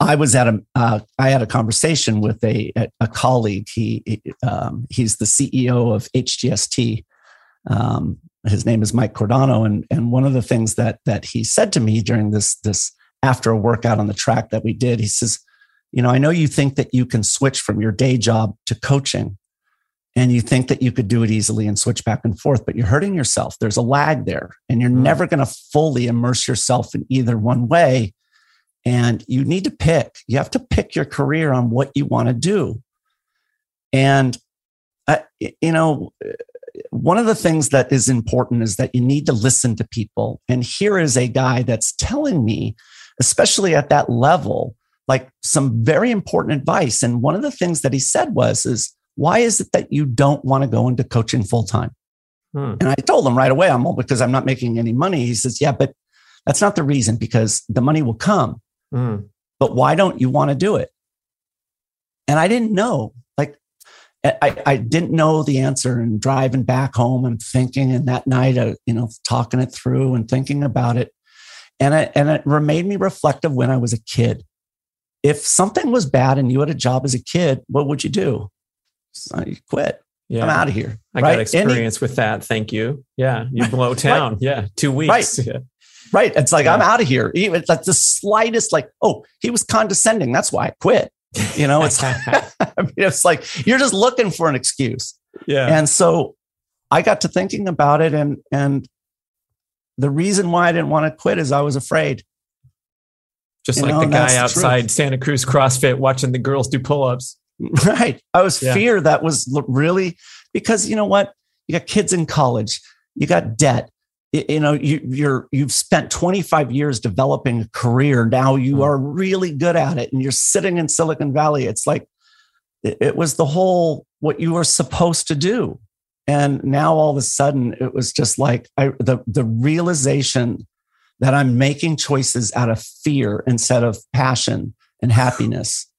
I was at a, uh, I had a conversation with a, a colleague. He, um, he's the CEO of HGST. Um, his name is Mike Cordano. And, and one of the things that, that he said to me during this, this after a workout on the track that we did, he says, you know, I know you think that you can switch from your day job to coaching and you think that you could do it easily and switch back and forth, but you're hurting yourself. There's a lag there and you're mm. never going to fully immerse yourself in either one way and you need to pick. You have to pick your career on what you want to do. And, uh, you know, one of the things that is important is that you need to listen to people. And here is a guy that's telling me, especially at that level, like some very important advice. And one of the things that he said was, is why is it that you don't want to go into coaching full time? Hmm. And I told him right away, I'm all because I'm not making any money. He says, yeah, but that's not the reason because the money will come. Mm. But why don't you want to do it? And I didn't know. Like, I, I didn't know the answer and driving back home and thinking and that night uh, you know talking it through and thinking about it and it, and it made me reflective when i was a kid if something was bad and you had a job as a kid what would you do so you quit yeah. i'm out of here i right? got experience Any, with that thank you yeah you blow town right. yeah two weeks right. Yeah. Right it's like yeah. i'm out of here even like the slightest like oh he was condescending that's why i quit you know, it's I mean, it's like you're just looking for an excuse. Yeah. And so I got to thinking about it and and the reason why I didn't want to quit is I was afraid. Just you like know, the guy outside the Santa Cruz CrossFit watching the girls do pull-ups. Right. I was yeah. fear that was really because you know what? You got kids in college, you got debt, you know you, you're you've spent 25 years developing a career. Now you mm. are really good at it and you're sitting in silicon valley. It's like it, was the whole what you were supposed to do. And now all of a sudden it was just like I, the the realization that i'm making choices out of fear instead of passion and happiness.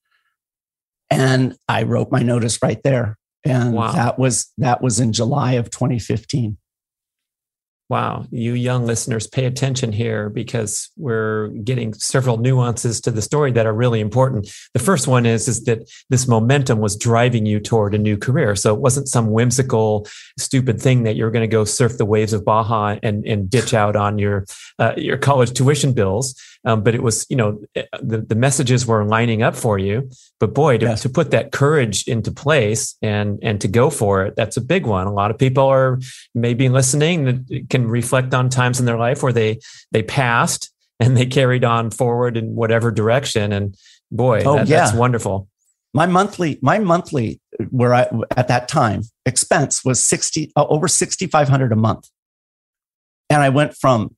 And i wrote my notice right there. And wow. that was that was in july of 2015 wow, you young listeners, pay attention here because we're getting several nuances to the story that are really important. The first one is, is that this momentum was driving you toward a new career. So it wasn't some whimsical, stupid thing that you're going to go surf the waves of Baja and, and ditch out on your, uh, your college tuition bills. Um, but it was, you know, the, the messages were lining up for you. But boy, to, yes. to put that courage into place and and to go for it, that's a big one. A lot of people are maybe listening that can reflect on times in their life where they they passed and they carried on forward in whatever direction. And boy, oh, that, yeah. that's wonderful. My monthly, my monthly, where I at that time expense was sixty uh, over sixty five hundred a month, and I went from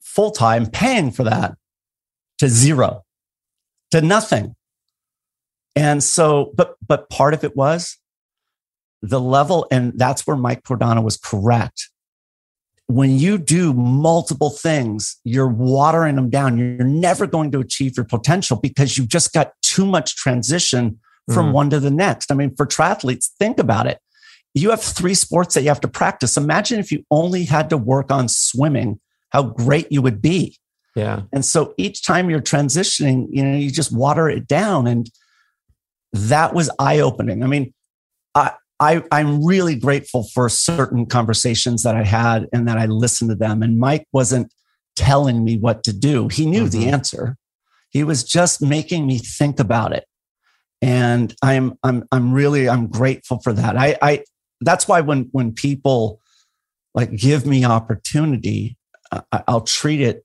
full time paying for that to zero, to nothing. And so, but but part of it was the level, and that's where Mike Cordano was correct. When you do multiple things, you're watering them down. You're never going to achieve your potential because you've just got too much transition from mm. one to the next. I mean, for triathletes, think about it. You have three sports that you have to practice. Imagine if you only had to work on swimming, how great you would be. Yeah. And so each time you're transitioning, you know, you just water it down. And that was eye opening. I mean, I, I, I'm really grateful for certain conversations that I had and that I listened to them. And Mike wasn't telling me what to do. He knew mm-hmm. the answer. He was just making me think about it. And I'm, I'm, I'm really, I'm grateful for that. I, I, that's why when, when people like give me opportunity, I'll treat it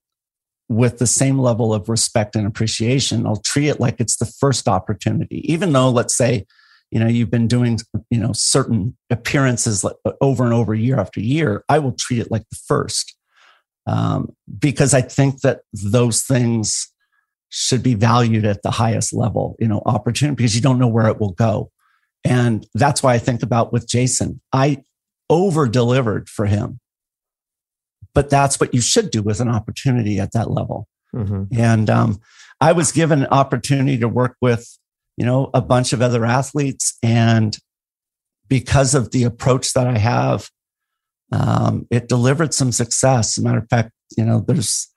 with the same level of respect and appreciation. I'll treat it like it's the first opportunity, even though, let's say, you know, you've been doing, you know, certain appearances over and over year after year. I will treat it like the first um, because I think that those things should be valued at the highest level, you know, opportunity because you don't know where it will go. And that's why I think about with Jason, I over delivered for him but that's what you should do with an opportunity at that level. Mm-hmm. And um, I was given an opportunity to work with, you know, a bunch of other athletes, and because of the approach that I have, um, it delivered some success. As a matter of fact, you know, there's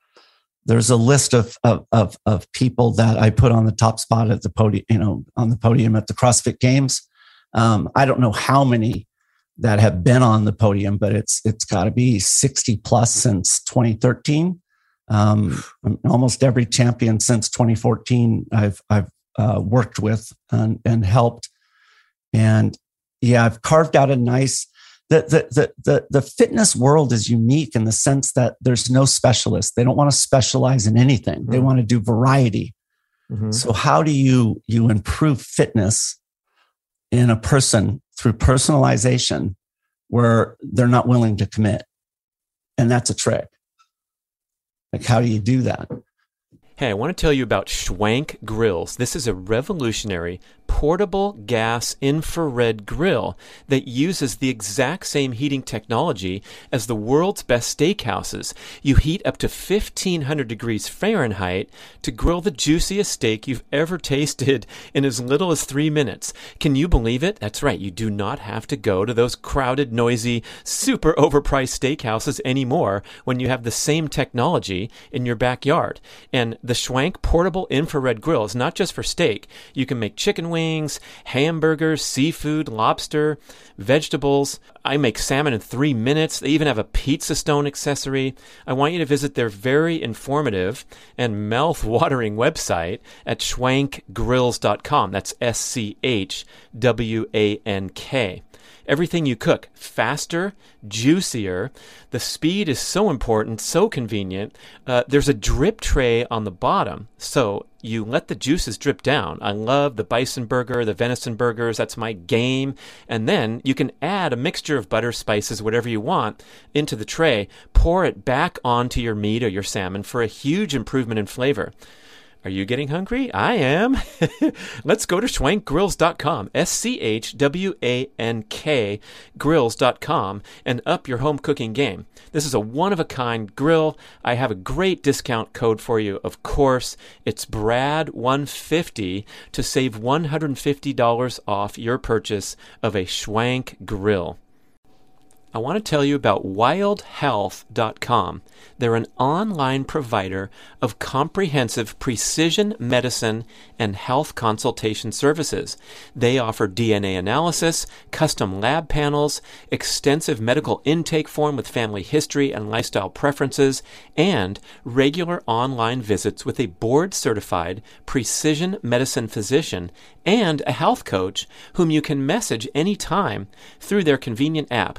there's a list of, of of of people that I put on the top spot at the podium, you know, on the podium at the CrossFit Games. Um, I don't know how many that have been on the podium, but it's it's got to be 60 plus since 2013. Um, almost every champion since 2014 I've I've uh, worked with and, and helped, and yeah, I've carved out a nice. The, the, the, the, the fitness world is unique in the sense that there's no specialist. They don't want to specialize in anything. Mm-hmm. They want to do variety. Mm-hmm. So how do you you improve fitness in a person through personalization where they're not willing to commit. And that's a trick. Like, how do you do that? Hey, I want to tell you about Schwank Grills. This is a revolutionary portable gas infrared grill that uses the exact same heating technology as the world's best steakhouses. You heat up to 1500 degrees Fahrenheit to grill the juiciest steak you've ever tasted in as little as three minutes. Can you believe it? That's right, you do not have to go to those crowded, noisy, super overpriced steakhouses anymore when you have the same technology in your backyard. And the Schwank portable infrared grill is not just for steak. You can make chicken wings hamburgers, seafood, lobster, vegetables. I make salmon in three minutes. They even have a pizza stone accessory. I want you to visit their very informative and mouth watering website at schwankgrills.com. That's S C H W A N K everything you cook faster, juicier. The speed is so important, so convenient. Uh, there's a drip tray on the bottom, so you let the juices drip down. I love the bison burger, the venison burgers. That's my game. And then you can add a mixture of butter, spices, whatever you want into the tray. Pour it back onto your meat or your salmon for a huge improvement in flavor. Are you getting hungry? I am. Let's go to schwankgrills.com, S C H W A N K grills.com, and up your home cooking game. This is a one of a kind grill. I have a great discount code for you, of course. It's BRAD150 to save $150 off your purchase of a Schwank grill. I want to tell you about wildhealth.com. They're an online provider of comprehensive precision medicine and health consultation services. They offer DNA analysis, custom lab panels, extensive medical intake form with family history and lifestyle preferences, and regular online visits with a board certified precision medicine physician and a health coach whom you can message anytime through their convenient app.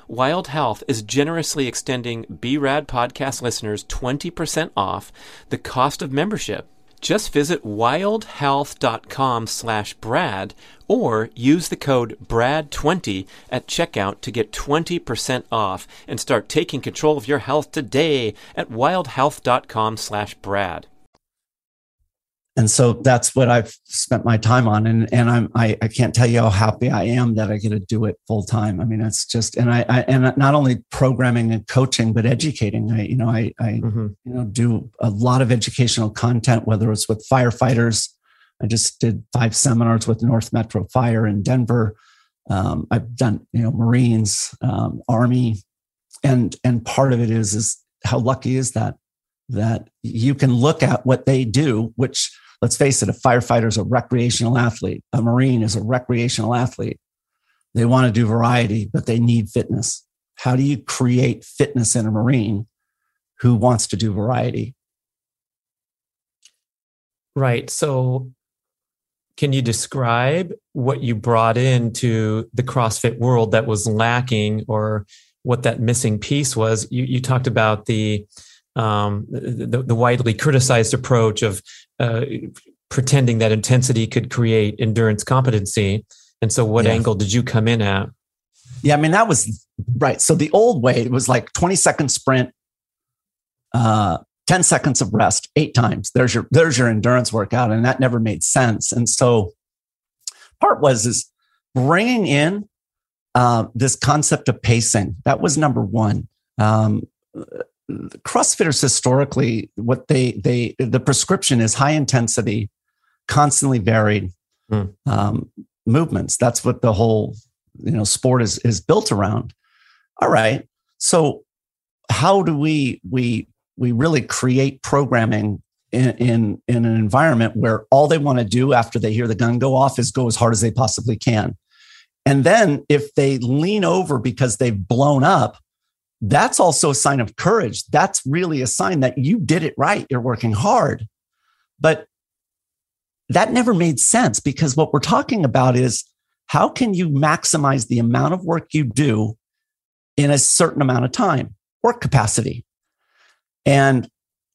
Wild Health is generously extending BRAD podcast listeners 20% off the cost of membership. Just visit wildhealth.com slash Brad or use the code BRAD20 at checkout to get 20% off and start taking control of your health today at wildhealth.com slash Brad and so that's what I've spent my time on. And and I'm I, I can't tell you how happy I am that I get to do it full time. I mean, it's just and I, I, and not only programming and coaching, but educating. I you know I I mm-hmm. you know do a lot of educational content, whether it's with firefighters. I just did five seminars with North Metro Fire in Denver. Um, I've done you know Marines, um, Army, and and part of it is is how lucky is that that you can look at what they do, which let's face it, a firefighter is a recreational athlete, a Marine is a recreational athlete. They want to do variety, but they need fitness. How do you create fitness in a Marine who wants to do variety? Right. So, can you describe what you brought into the CrossFit world that was lacking or what that missing piece was? You, you talked about the um, the, the, widely criticized approach of uh, pretending that intensity could create endurance competency. And so, what yeah. angle did you come in at? Yeah, I mean, that was right. So, the old way, it was like 20 second sprint, uh, 10 seconds of rest, eight times. There's your, there's your endurance workout. And that never made sense. And so, part was is bringing in uh, this concept of pacing. That was number one. Um, CrossFitters historically, what they they the prescription is high intensity, constantly varied. Mm. Um, movements. That's what the whole you know sport is is built around. All right. So how do we we we really create programming in, in, in an environment where all they want to do after they hear the gun go off is go as hard as they possibly can. And then if they lean over because they've blown up, that's also a sign of courage. That's really a sign that you did it right. You're working hard. But that never made sense because what we're talking about is how can you maximize the amount of work you do in a certain amount of time, work capacity? And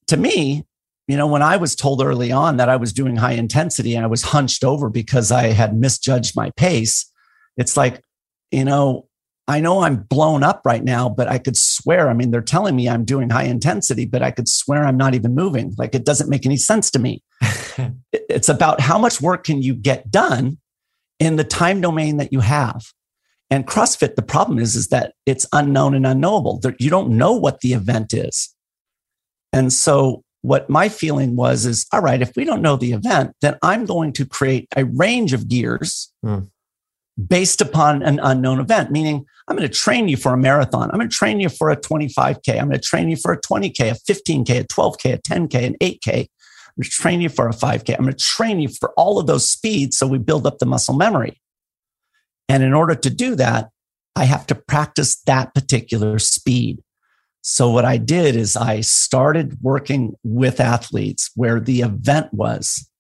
to me, you know, when I was told early on that I was doing high intensity and I was hunched over because I had misjudged my pace, it's like, you know, I know I'm blown up right now, but I could swear. I mean, they're telling me I'm doing high intensity, but I could swear I'm not even moving. Like it doesn't make any sense to me. it's about how much work can you get done in the time domain that you have. And CrossFit, the problem is, is that it's unknown and unknowable. You don't know what the event is. And so what my feeling was is all right, if we don't know the event, then I'm going to create a range of gears mm. Based upon an unknown event, meaning I'm going to train you for a marathon. I'm going to train you for a 25K. I'm going to train you for a 20K, a 15K, a 12K, a 10K, an 8K. I'm going to train you for a 5K. I'm going to train you for all of those speeds so we build up the muscle memory. And in order to do that, I have to practice that particular speed. So what I did is I started working with athletes where the event was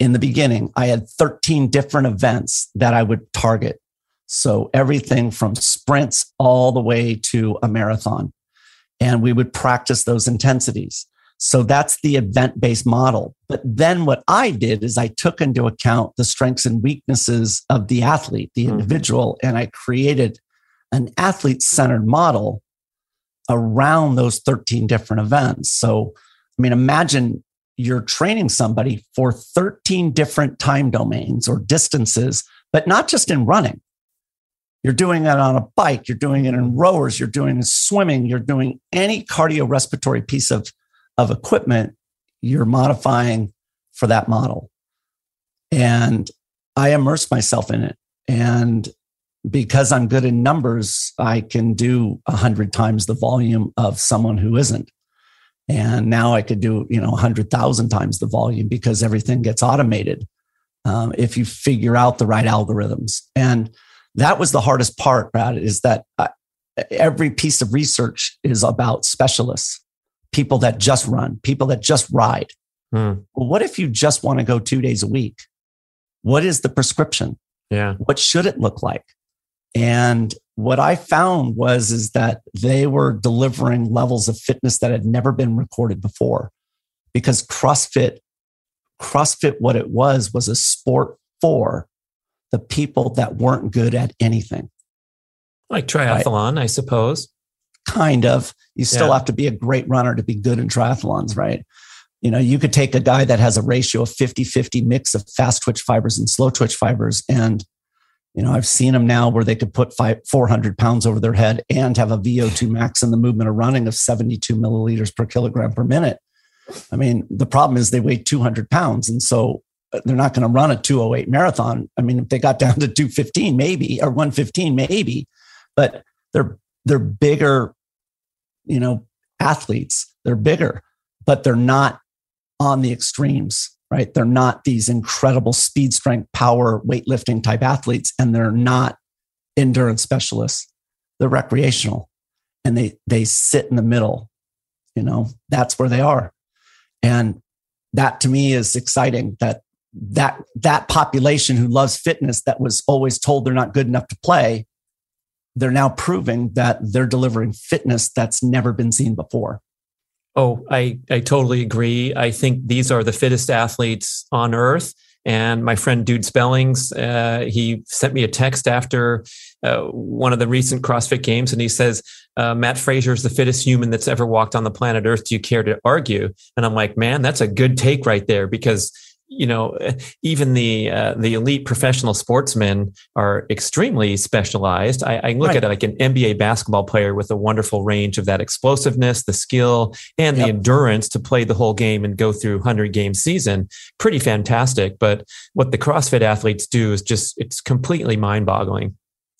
in the beginning. I had 13 different events that I would target. So everything from sprints all the way to a marathon. And we would practice those intensities. So that's the event based model. But then what I did is I took into account the strengths and weaknesses of the athlete, the mm-hmm. individual, mm-hmm. and I created an athlete centered model around those 13 different events. So, I mean, imagine you're training somebody for 13 different time domains or distances, but not just in running. You're doing it on a bike, you're doing it in rowers, you're doing it swimming, you're doing any cardiorespiratory piece of, of equipment, you're modifying for that model. And I immerse myself in it. And because I'm good in numbers, I can do a hundred times the volume of someone who isn't. And now I could do, you know, hundred thousand times the volume because everything gets automated um, if you figure out the right algorithms. And that was the hardest part, Brad, is that uh, every piece of research is about specialists, people that just run, people that just ride. Hmm. Well, what if you just want to go two days a week? What is the prescription? Yeah. What should it look like? And what I found was is that they were delivering levels of fitness that had never been recorded before because CrossFit CrossFit what it was was a sport for the people that weren't good at anything. Like triathlon, right? I suppose. Kind of. You still yeah. have to be a great runner to be good in triathlons, right? You know, you could take a guy that has a ratio of 50 50 mix of fast twitch fibers and slow twitch fibers and you know, I've seen them now where they could put five, 400 pounds over their head and have a VO2 max in the movement of running of 72 milliliters per kilogram per minute. I mean, the problem is they weigh 200 pounds. And so uh, they're not going to run a 208 marathon. I mean, if they got down to 215, maybe, or 115, maybe, but they're, they're bigger, you know, athletes. They're bigger, but they're not on the extremes right? They're not these incredible speed, strength, power, weightlifting type athletes, and they're not endurance specialists. They're recreational and they they sit in the middle. You know, that's where they are. And that to me is exciting that that that population who loves fitness that was always told they're not good enough to play they're now proving that they're delivering fitness that's never been seen before Oh, I, I totally agree. I think these are the fittest athletes on earth. And my friend Dude Spellings, uh, he sent me a text after uh, one of the recent CrossFit games, and he says, uh, "Mat Fraser is the fittest human that's ever walked on the planet Earth. Do you care to argue?" And I'm like, "Man, that's a good take right there because you know, even the uh, the elite professional sportsmen are extremely specialized. I, I look right. at like an NBA basketball player with a wonderful range of that explosiveness, the skill, and yep. the endurance to play the whole game and go through hundred game season. Pretty fantastic. But what the CrossFit athletes do is just it's completely mind boggling.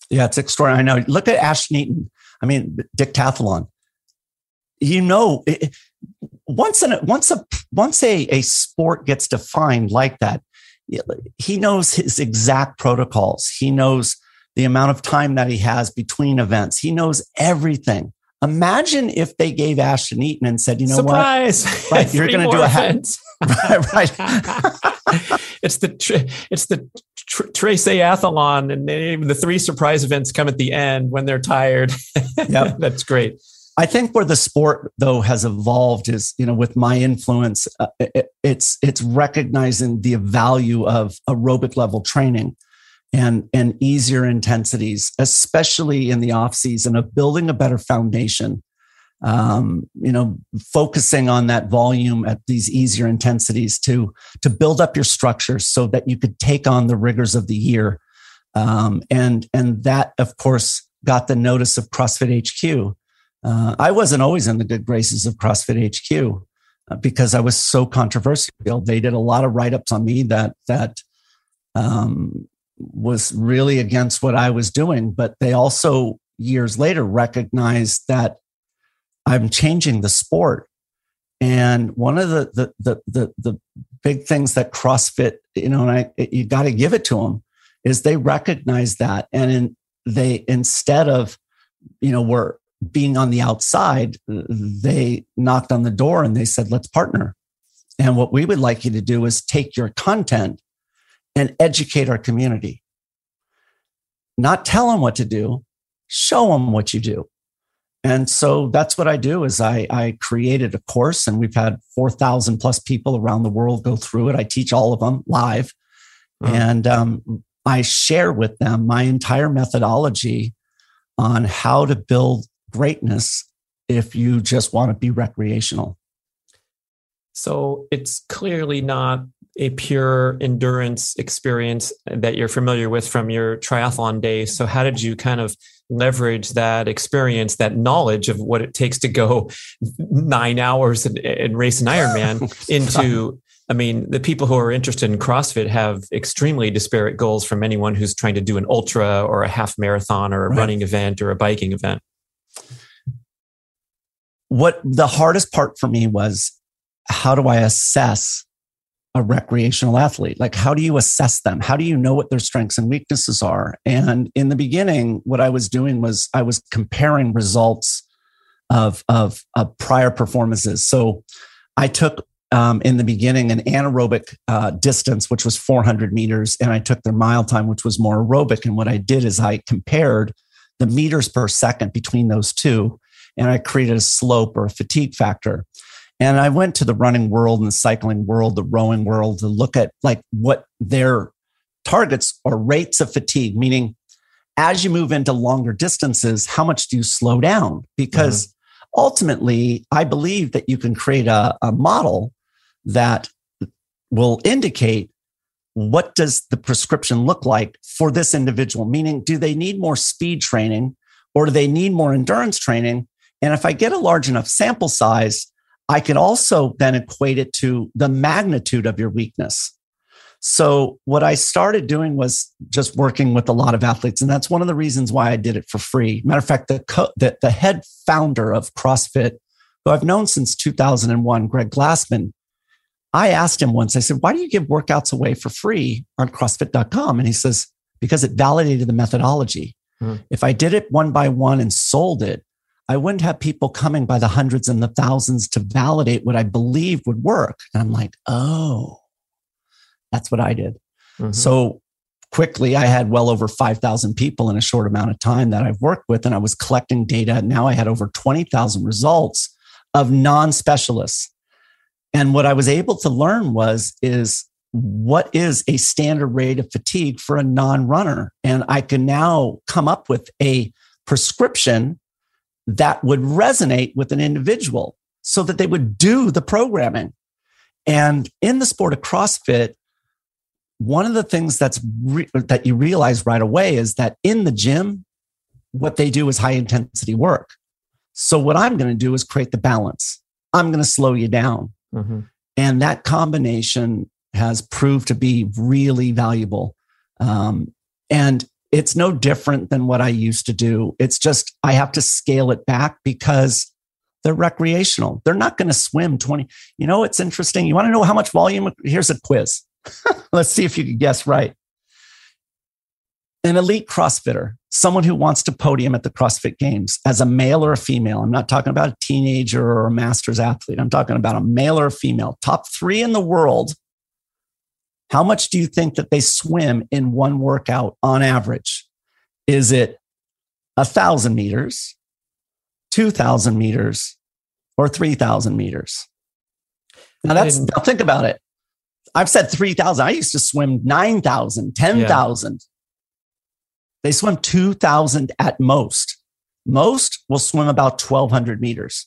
Yeah, it's extraordinary. I know. Look at Ashton Eaton. I mean, decathlon. You know, it, once an, once a once a, a sport gets defined like that, he knows his exact protocols. He knows the amount of time that he has between events. He knows everything. Imagine if they gave Ashton Eaton and said, "You know Surprise. what? Right, you're going to do a hat." right, right. it's the it's the tr- triathlon, and the three surprise events come at the end when they're tired. Yeah, that's great. I think where the sport though has evolved is, you know, with my influence, uh, it, it's it's recognizing the value of aerobic level training and and easier intensities, especially in the off season of building a better foundation. Um, you know, focusing on that volume at these easier intensities to to build up your structure so that you could take on the rigors of the year. Um, and and that, of course, got the notice of CrossFit HQ uh, I wasn't always in the good graces of CrossFit HQ uh, because I was so controversial. They did a lot of write ups on me that that um, was really against what I was doing. But they also years later recognized that I'm changing the sport. And one of the the the the, the big things that CrossFit, you know, and I you got to give it to them, is they recognize that, and in, they instead of you know were being on the outside, they knocked on the door and they said, let's partner. And what we would like you to do is take your content and educate our community. Not tell them what to do, show them what you do. And so that's what I do is I, I created a course and we've had 4,000 plus people around the world go through it. I teach all of them live. Mm-hmm. And um, I share with them my entire methodology on how to build greatness if you just want to be recreational. So it's clearly not a pure endurance experience that you're familiar with from your triathlon days. So, how did you kind of leverage that experience, that knowledge of what it takes to go nine hours and, and race an Ironman into? I mean, the people who are interested in CrossFit have extremely disparate goals from anyone who's trying to do an ultra or a half marathon or a right. running event or a biking event what the hardest part for me was how do I assess a recreational athlete? Like, how do you assess them? How do you know what their strengths and weaknesses are? And in the beginning, what I was doing was I was comparing results of, of, of prior performances. So I took um, in the beginning an anaerobic uh, distance, which was 400 meters, and I took their mile time, which was more aerobic. And what I did is I compared the meters per second between those two and I created a slope or a fatigue factor. And I went to the running world and the cycling world, the rowing world to look at like what their targets or rates of fatigue, meaning as you move into longer distances, how much do you slow down? Because mm-hmm. ultimately, I believe that you can create a, a model that will indicate what does the prescription look like for this individual meaning do they need more speed training or do they need more endurance training and if I get a large enough sample size, I can also then equate it to the magnitude of your weakness. So what I started doing was just working with a lot of athletes, and that's one of the reasons why I did it for free. Matter of fact, the co- the, the head founder of CrossFit, who I've known since 2001, Greg Glassman, I asked him once. I said, "Why do you give workouts away for free on CrossFit.com?" And he says, "Because it validated the methodology. Mm. If I did it one by one and sold it, I wouldn't have people coming by the hundreds and the thousands to validate what I believe would work. And I'm like, oh, that's what I did. Mm-hmm. So quickly, I had well over 5,000 people in a short amount of time that I've worked with, and I was collecting data. Now I had over 20,000 results of non specialists. And what I was able to learn was, is what is a standard rate of fatigue for a non runner? And I can now come up with a prescription that would resonate with an individual so that they would do the programming. And in the sport of CrossFit, one of the things that's re- that you realize right away is that in the gym, what they do is high intensity work. So what I'm going to do is create the balance. I'm going to slow you down. Mm-hmm. And that combination has proved to be really valuable. Um, and it's no different than what I used to do. It's just I have to scale it back because they're recreational. They're not going to swim 20. You know, it's interesting. You want to know how much volume? Here's a quiz. Let's see if you can guess right. An elite CrossFitter, someone who wants to podium at the CrossFit Games as a male or a female. I'm not talking about a teenager or a master's athlete. I'm talking about a male or a female. Top three in the world. How much do you think that they swim in one workout on average? Is it a thousand meters, 2,000 meters, or 3,000 meters? Now that's, now think about it. I've said 3,000. I used to swim 9,000, 10,000. Yeah. They swim 2,000 at most. Most will swim about 1,200 meters.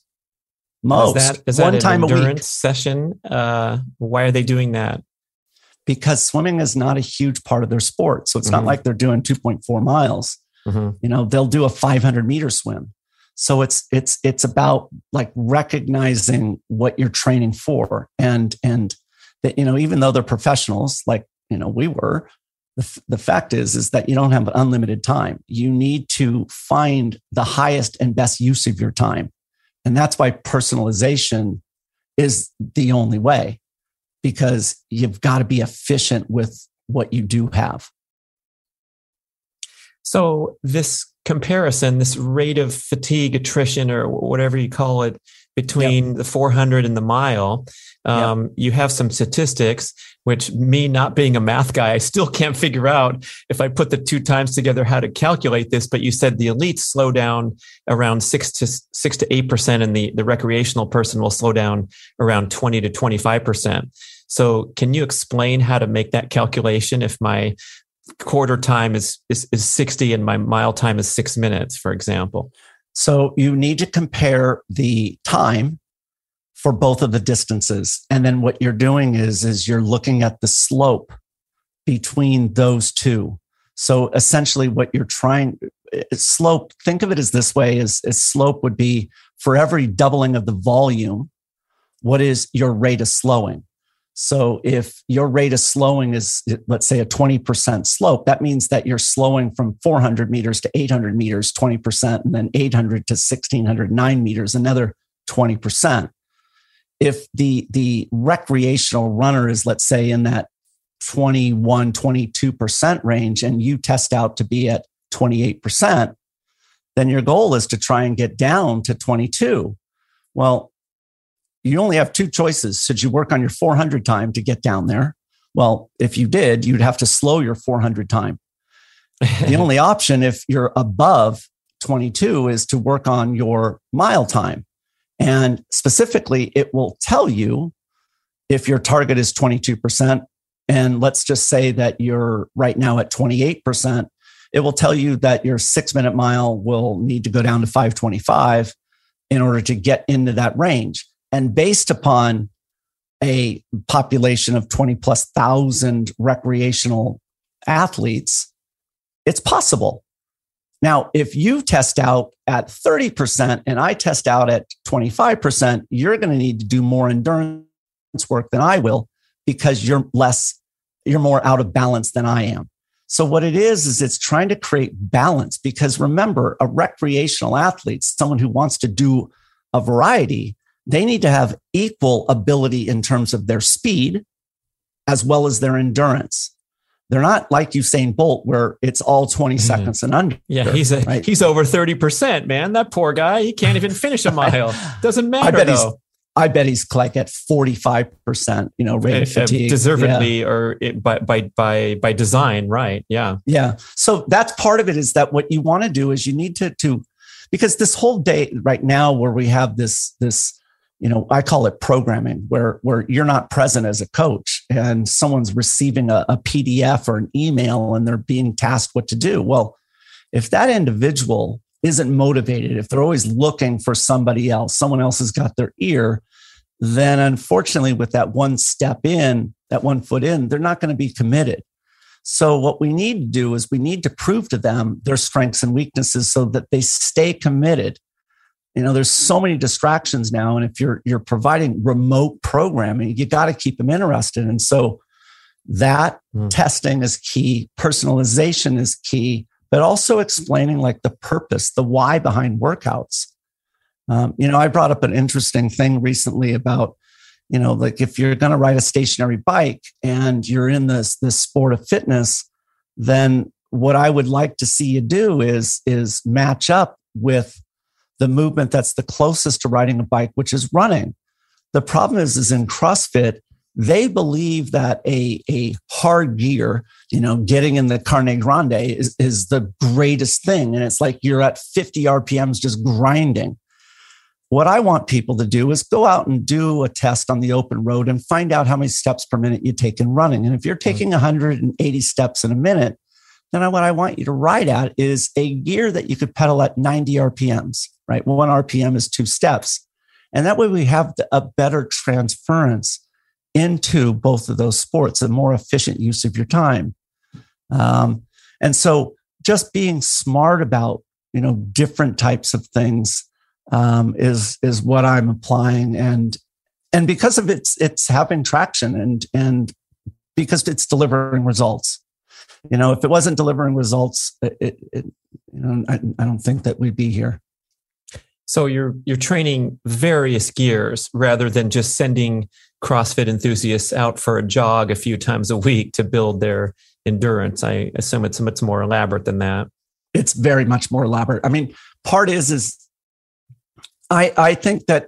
Most. Is that, is one that time endurance a week. session? Uh, why are they doing that? Because swimming is not a huge part of their sport. So it's mm-hmm. not like they're doing 2.4 miles. Mm-hmm. You know, they'll do a 500 meter swim. So it's it's it's about like recognizing what you're training for, and and that you know even though they're professionals like you know we were, the, the fact is is that you don't have unlimited time. You need to find the highest and best use of your time, and that's why personalization is the only way because you've got to be efficient with what you do have. So this comparison, this rate of fatigue, attrition, or whatever you call it, between yep. the 400 and the mile, um, yep. you have some statistics, which me not being a math guy, I still can't figure out if I put the two times together how to calculate this. But you said the elites slow down around six to six to eight percent, and the the recreational person will slow down around 20 to 25 percent. So, can you explain how to make that calculation if my quarter time is, is, is 60 and my mile time is six minutes, for example. So you need to compare the time for both of the distances. And then what you're doing is, is you're looking at the slope between those two. So essentially what you're trying eh, slope, think of it as this way is, is slope would be for every doubling of the volume, what is your rate of slowing? So if your rate of slowing is, let's say, a 20% slope, that means that you're slowing from 400 meters to 800 meters, 20%, and then 800 to 1609 meters, another 20%. If the, the recreational runner is, let's say, in that 21, 22% range, and you test out to be at 28%, then your goal is to try and get down to 22. Well, you only have two choices. Should you work on your 400 time to get down there? Well, if you did, you'd have to slow your 400 time. the only option, if you're above 22, is to work on your mile time. And specifically, it will tell you if your target is 22%. And let's just say that you're right now at 28%. It will tell you that your six minute mile will need to go down to 525 in order to get into that range. And based upon a population of 20 plus thousand recreational athletes, it's possible. Now, if you test out at 30% and I test out at 25%, you're going to need to do more endurance work than I will because you're less, you're more out of balance than I am. So, what it is, is it's trying to create balance because remember, a recreational athlete, someone who wants to do a variety, they need to have equal ability in terms of their speed as well as their endurance. They're not like Usain Bolt, where it's all 20 mm-hmm. seconds and under. Yeah, he's a, right? he's over 30%, man. That poor guy, he can't even finish a mile. Doesn't matter. I bet though. he's I bet he's like at 45%, you know, rate of fatigue. Deservedly yeah. or it, by, by, by, by design. Right. Yeah. Yeah. So that's part of it is that what you want to do is you need to, to, because this whole day right now where we have this, this, you know i call it programming where where you're not present as a coach and someone's receiving a, a, pdf or an email and they're being tasked what to do well if that individual isn't motivated if they're always looking for somebody else someone else has got their ear then unfortunately with that one step in that one foot in, they're not going to be committed. So what we need to do is we need to prove to them their strengths and weaknesses so that they stay committed. You know, there's so many distractions now. And if you're you're providing remote programming, you got to keep them interested. And so that mm. testing is key, personalization is key, but also explaining like the purpose, the why behind workouts. Um, you know, I brought up an interesting thing recently about, you know, like if you're going to ride a stationary bike and you're in this this sport of fitness, then what I would like to see you do is is match up with the movement that's the closest to riding a bike, which is running. The problem is, is in CrossFit, they believe that a, a hard gear, you know, getting in the Carne Grande is, is the greatest thing. And it's like you're at 50 RPMs just grinding. What I want people to do is go out and do a test on the open road and find out how many steps per minute you take in running. And if you're taking mm. 180 steps in a minute, then what I want you to ride at is a gear that you could pedal at 90 RPMs, right? One RPM is two steps. And that way we have a better transference into both of those sports, a more efficient use of your time. Um, and so just being smart about, you know, different types of things um, is, is what I'm applying. And, and because of it's, it's having traction and, and because it's delivering results. You know, if it wasn't delivering results, it, it, you know, I, I don't think that we'd be here. So you're you're training various gears rather than just sending CrossFit enthusiasts out for a jog a few times a week to build their endurance. I assume it's much more elaborate than that. It's very much more elaborate. I mean, part is is I I think that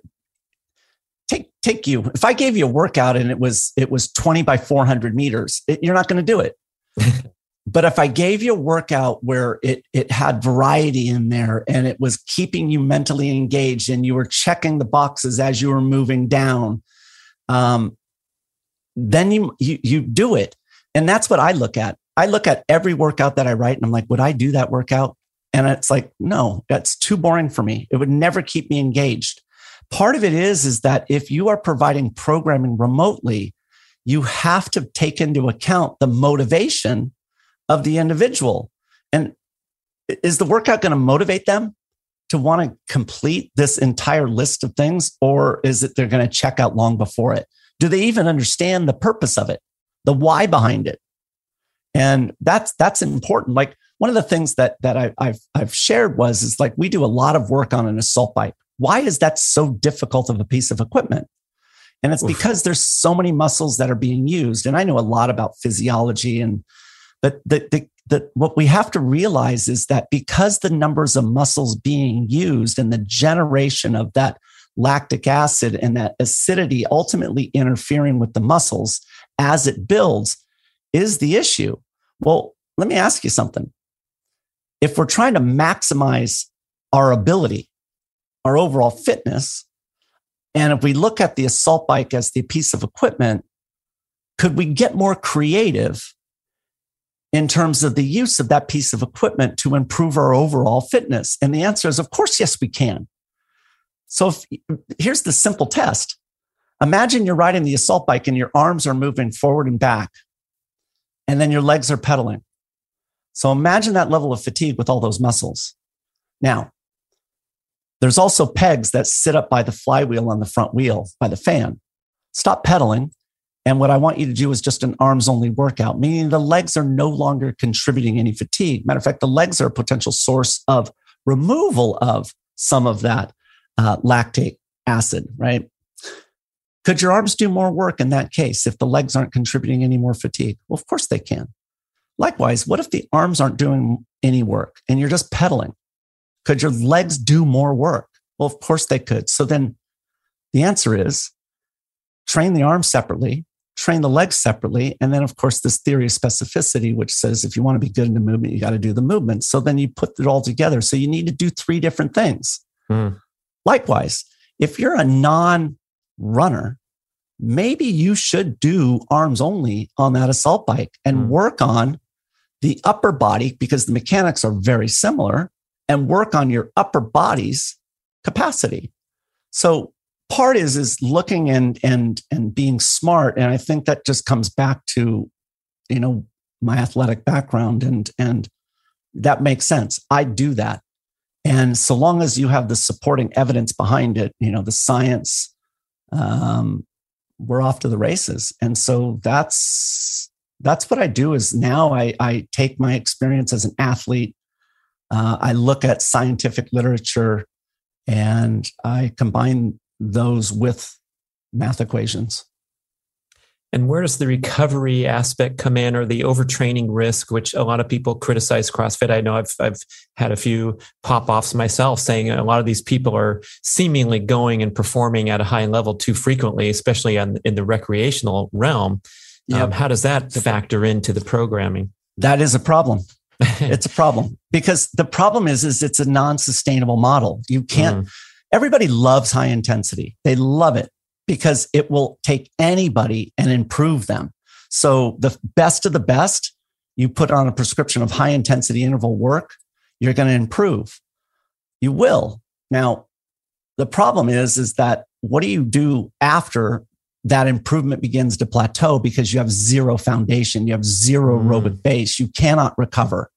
take take you if I gave you a workout and it was it was 20 by 400 meters, it, you're not going to do it. but if I gave you a workout where it it had variety in there and it was keeping you mentally engaged and you were checking the boxes as you were moving down um, then you, you you do it. And that's what I look at. I look at every workout that I write and I'm like, would I do that workout? And it's like, no, that's too boring for me. It would never keep me engaged. Part of it is, is that if you are providing programming remotely, you have to take into account the motivation of the individual. And is the workout going to motivate them? to want to complete this entire list of things, or is it they're going to check out long before it? Do they even understand the purpose of it, the why behind it? And that's that's important. Like one of the things that that I, I've I've shared was is like we do a lot of work on an assault bike. Why is that so difficult of a piece of equipment? And it's Oof. because there's so many muscles that are being used. And I know a lot about physiology and but the, the that what we have to realize is that because the numbers of muscles being used and the generation of that lactic acid and that acidity ultimately interfering with the muscles as it builds is the issue. Well, let me ask you something. If we're trying to maximize our ability, our overall fitness, and if we look at the assault bike as the piece of equipment, could we get more creative in terms of the use of that piece of equipment to improve our overall fitness? And the answer is, of course, yes, we can. So if, here's the simple test. Imagine you're riding the assault bike and your arms are moving forward and back, and then your legs are pedaling. So imagine that level of fatigue with all those muscles. Now, there's also pegs that sit up by the flywheel on the front wheel by the fan. Stop pedaling and what I want you to do is just an arms only workout, meaning the legs are no longer contributing any fatigue. Matter of fact, the legs are a potential source of removal of some of that uh, lactate acid, right? Could your arms do more work in that case if the legs aren't contributing any more fatigue? Well, of course they can. Likewise, what if the arms aren't doing any work and you're just pedaling? Could your legs do more work? Well, of course they could. So then the answer is train the arms separately, train the legs separately. And then, of course, this theory of specificity, which says if you want to be good in the movement, you got to do the movement. So then you put it all together. So you need to do three different things. Mm. Likewise, if you're a non runner, maybe you should do arms only on that assault bike and mm. work on the upper body because the mechanics are very similar and work on your upper body's capacity. So part is is looking and and and being smart. And i think that just comes back to you know my athletic background and and that makes sense. I do that. And so long as you have the supporting evidence behind it you know the science um we're off to the races. And so that's that's what i do is now i i take my experience as an athlete. Uh, i look at scientific literature and i combine those with math equations. And where does the recovery aspect come in or the overtraining risk, which a lot of people criticize CrossFit? I know I've, I've had a few pop offs myself saying a lot of these people are seemingly going and performing at a high level too frequently, especially on, in the recreational realm. Yep. Um, how does that factor into the programming? That is a problem. it's a problem because the problem is, is it's a non-sustainable model. You can't, mm everybody loves high intensity. They love it because it will take anybody and improve them. So the best of the best, you put on a prescription of high intensity interval work, you're going to improve. You will. Now, the problem is, is that what do you do after that improvement begins to plateau because you have zero foundation, you have zero mm. aerobic base, you cannot recover.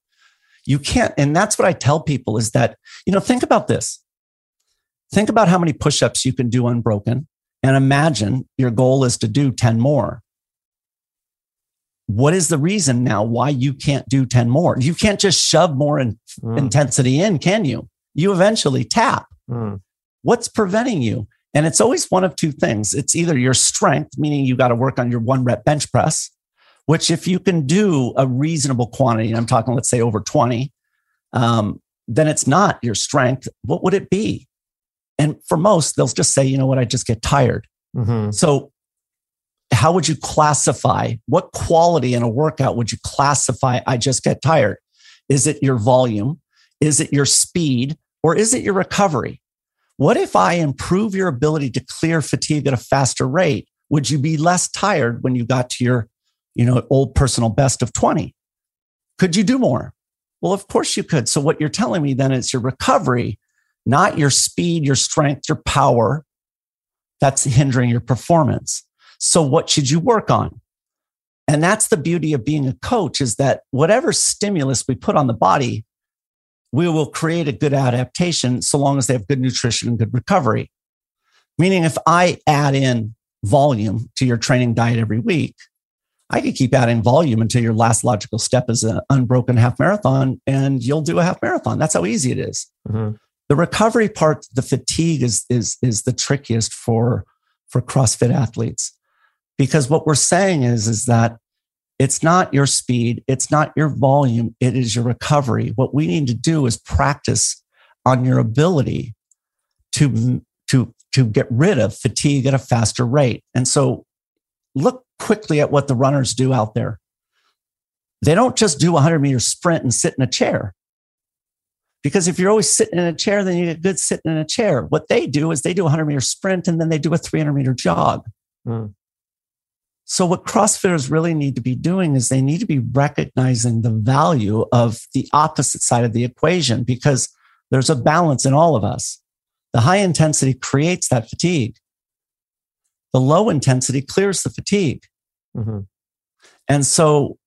You can't, and that's what I tell people is that, you know, think about this. Think about how many push ups you can do unbroken and imagine your goal is to do 10 more. What is the reason now why you can't do 10 more? You can't just shove more in, mm. intensity in, can you? You eventually tap. Mm. What's preventing you? And it's always one of two things. It's either your strength, meaning you got to work on your one rep bench press, which if you can do a reasonable quantity, and I'm talking, let's say over 20, um, then it's not your strength. What would it be? And for most, they'll just say, you know what, I just get tired. Mm-hmm. So, how would you classify what quality in a workout would you classify? I just get tired. Is it your volume? Is it your speed? Or is it your recovery? What if I improve your ability to clear fatigue at a faster rate? Would you be less tired when you got to your, you know, old personal best of 20? Could you do more? Well, of course you could. So what you're telling me then is your recovery not your speed, your strength, your power that's hindering your performance. So what should you work on? And that's the beauty of being a coach is that whatever stimulus we put on the body, we will create a good adaptation so long as they have good nutrition and good recovery. Meaning, if I add in volume to your training diet every week, I could keep adding volume until your last logical step is an unbroken half marathon and you'll do a half marathon. That's how easy it is. Mm-hmm the recovery part, the fatigue is, is, is the trickiest for, for CrossFit athletes. Because what we're saying is, is that it's not your speed, it's not your volume, it is your recovery. What we need to do is practice on your ability to, to, to get rid of fatigue at a faster rate. And so look quickly at what the runners do out there. They don't just do a 100 meter sprint and sit in a chair. Because if you're always sitting in a chair, then you get good sitting in a chair. What they do is they do a 100 meter sprint and then they do a 300 meter jog. Mm. So, what CrossFitters really need to be doing is they need to be recognizing the value of the opposite side of the equation because there's a balance in all of us. The high intensity creates that fatigue, the low intensity clears the fatigue. Mm-hmm. And so,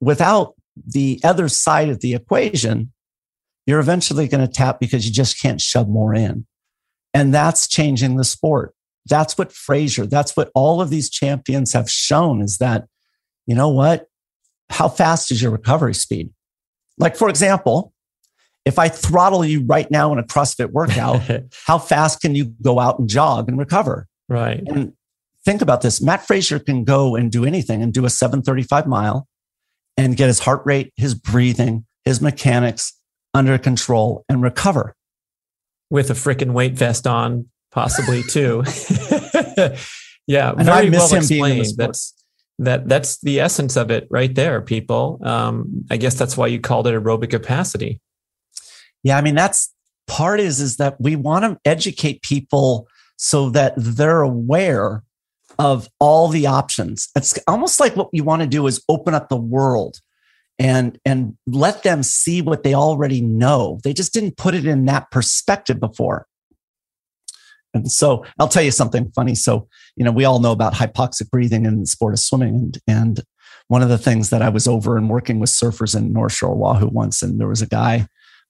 without the other side of the equation, you're eventually going to tap because you just can't shove more in. And that's changing the sport. That's what Fraser, that's what all of these champions have shown is that, you know what? How fast is your recovery speed? Like, for example, if I throttle you right now in a CrossFit workout, how fast can you go out and jog and recover? Right. And think about this Mat Fraser can go and do anything and do a 735 mile and get his heart rate, his breathing, his mechanics, under control and recover. With a freaking weight vest on, possibly too. yeah, and very well explained. That's that that's the essence of it right there, people. Um, I guess that's why you called it aerobic capacity. Yeah, I mean that's part is is that we want to educate people so that they're aware of all the options. It's almost like what you want to do is open up the world and and let them see what they already know they just didn't put it in that perspective before And so I'll tell you something funny. So, you know, we all know about hypoxic breathing in the sport of swimming. And, and one of the things that I was over and working with surfers in North Shore, Oahu once, and there was a guy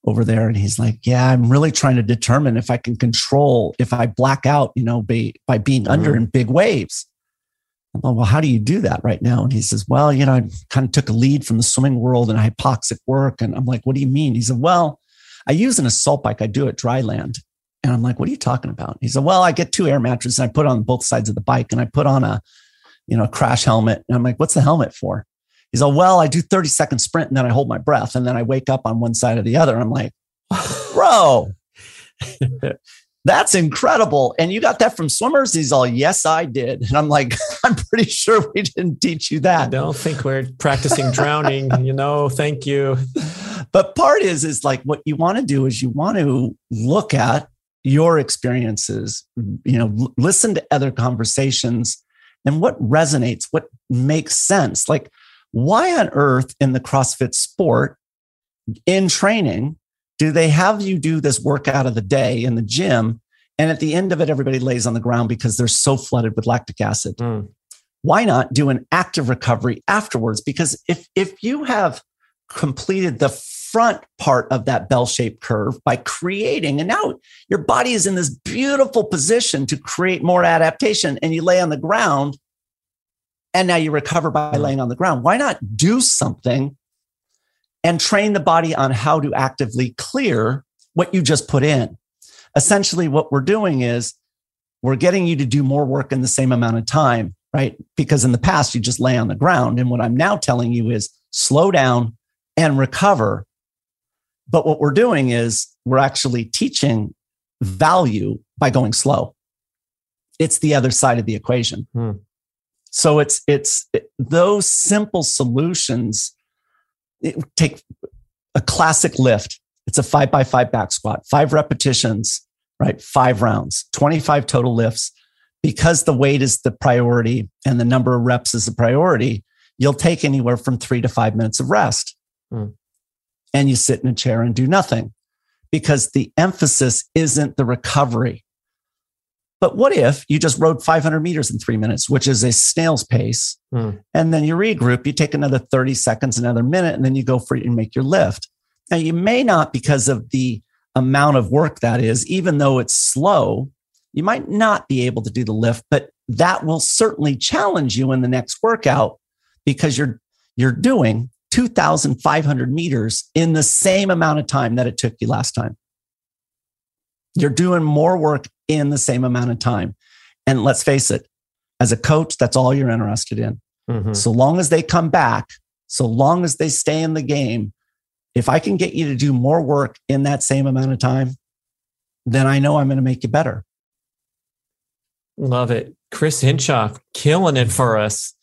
over there and he's like, yeah, I'm really trying to determine if I can control, if I black out, you know, by, by being mm-hmm. under in big waves. I'm well, how do you do that right now? And he says, well, you know, I kind of took a lead from the swimming world and hypoxic work. And I'm like, what do you mean? He said, well, I use an assault bike. I do it dry land. And I'm like, what are you talking about? He said, well, I get two air mattresses and I put on both sides of the bike and I put on a, you know, crash helmet. And I'm like, what's the helmet for? He's like, well, I do 30 second sprint and then I hold my breath and then I wake up on one side or the other. I'm like, bro, that's incredible. And you got that from swimmers? He's all, yes, I did. And I'm like, I'm pretty sure we didn't teach you that. I don't think we're practicing drowning, you know, thank you. But part is, is like what you want to do is you want to look at your experiences, you know, listen to other conversations and what resonates, what makes sense. Like, why on earth in the CrossFit sport in training do they have you do this workout of the day in the gym? And at the end of it, everybody lays on the ground because they're so flooded with lactic acid. Mm. Why not do an active recovery afterwards? Because if, if you have completed the front part of that bell shaped curve by creating, and now your body is in this beautiful position to create more adaptation, and you lay on the ground, and now you recover by mm. laying on the ground. Why not do something and train the body on how to actively clear what you just put in? Essentially, what we're doing is we're getting you to do more work in the same amount of time, right? Because in the past, you just lay on the ground. And what I'm now telling you is slow down and recover but what we're doing is we're actually teaching value by going slow. It's the other side of the equation. Hmm. So it's it's it, those simple solutions. Take a classic lift. It's a five by five back squat, five repetitions, right? Five rounds, 25 total lifts. Because the weight is the priority and the number of reps is the priority, you'll take anywhere from three to five minutes of rest. Hmm and you sit in a chair and do nothing because the emphasis isn't the recovery. But what if you just rode 500 meters in three minutes, which is a snail's pace, hmm. and then you regroup, you take another 30 seconds, another minute, and then you go for it and make your lift. Now, you may not, because of the amount of work that is, even though it's slow, you might not be able to do the lift, but that will certainly challenge you in the next workout because you're you're doing 2,500 meters in the same amount of time that it took you last time. You're doing more work in the same amount of time. And let's face it, as a coach, that's all you're interested in. Mm-hmm. So long as they come back, so long as they stay in the game, if I can get you to do more work in that same amount of time, then I know I'm going to make you better. Love it. Chris Hinshaw, killing it for us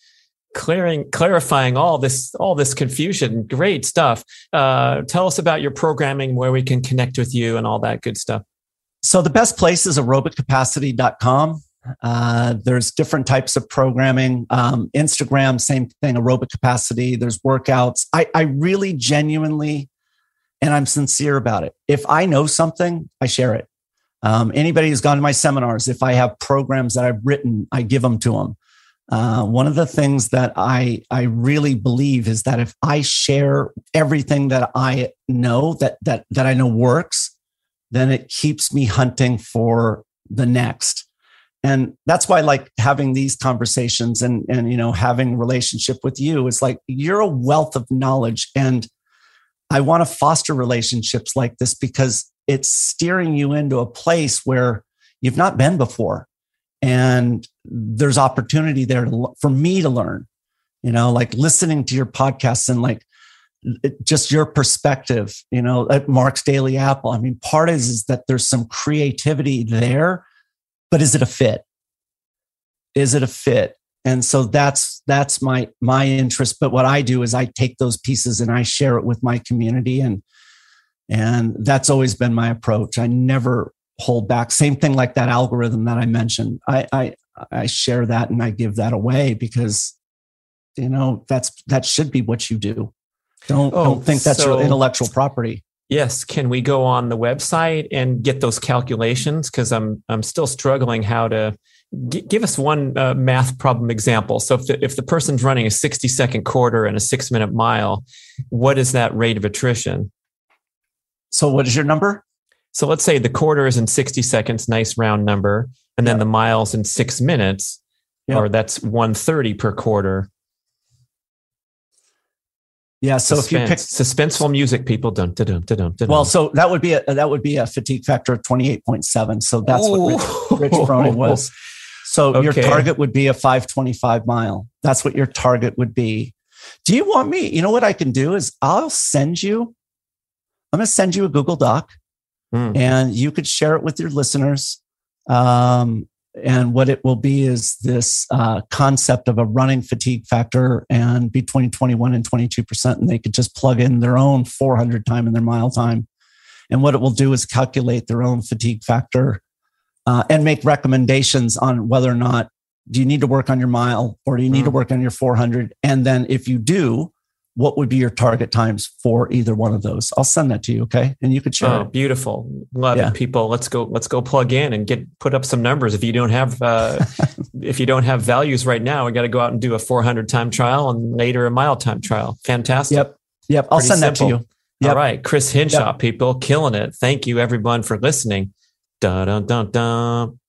clearing clarifying all this all this confusion great stuff uh, tell us about your programming where we can connect with you and all that good stuff so the best place is aerobiccapacity.com uh, there's different types of programming. Um, instagram same thing aerobic capacity. There's workouts. I, I really genuinely and i'm sincere about it. If i know something i share it. Um, anybody who's gone to my seminars if i have programs that i've written i give them to them uh, one of the things that I I really believe is that if I share everything that I know that that that I know works, then it keeps me hunting for the next. And that's why I like having these conversations and and you know having relationship with you is like you're a wealth of knowledge and I want to foster relationships like this because it's steering you into a place where you've not been before and there's opportunity there to, for me to learn you know like listening to your podcasts and like just your perspective you know at mark's daily apple i mean part is, is that there's some creativity there but is it a fit is it a fit and so that's that's my my interest but what i do is i take those pieces and i share it with my community and and that's always been my approach i never hold back. Same thing like that algorithm that I mentioned. I, I, I share that and I give that away because, you know, that's, that should be what you do. Don't, oh, don't think that's so, your intellectual property. Yes. Can we go on the website and get those calculations? Because I'm I'm still struggling how to g- give us one uh, math problem example. So if the, if the person's running a 60 second quarter and a six minute mile, what is that rate of attrition? So what is your number? So let's say the quarter is in 60 seconds, nice round number, and then Yeah. the miles in six minutes, Yeah. or that's 130 per quarter. Yeah. So if you pick, suspenseful music, people dun dun dun dun dun. dun. well, so that would be a that would be a fatigue factor of twenty eight point seven. So that's what Rich, Rich Froning was. So your target would be a five twenty five mile. That's what your target would be. Do you want me? You know what I can do is I'll send you. I'm going to send you a Google Doc, Hmm. and you could share it with your listeners. Um, and what it will be is this uh, concept of a running fatigue factor and between 21 and 22%. And they could just plug in their own 400 time and their mile time. And what it will do is calculate their own fatigue factor uh, and make recommendations on whether or not do you need to work on your mile or do you need to Mm. work on your 400. And then if you do, what would be your target times for either one of those? I'll send that to you. Okay. And you could share Oh, it. beautiful! Love Yeah. it, people. Let's go. Let's go plug in and get put up some numbers. If you don't have, uh, if you don't have values right now, we got to go out and do a 400 time trial and later a mile time trial. Fantastic. Yep. Yep. I'll Pretty send that to you. Yep. All right, Chris Hinshaw, people, killing it. Thank you, everyone, for listening. Dun dun dun dun.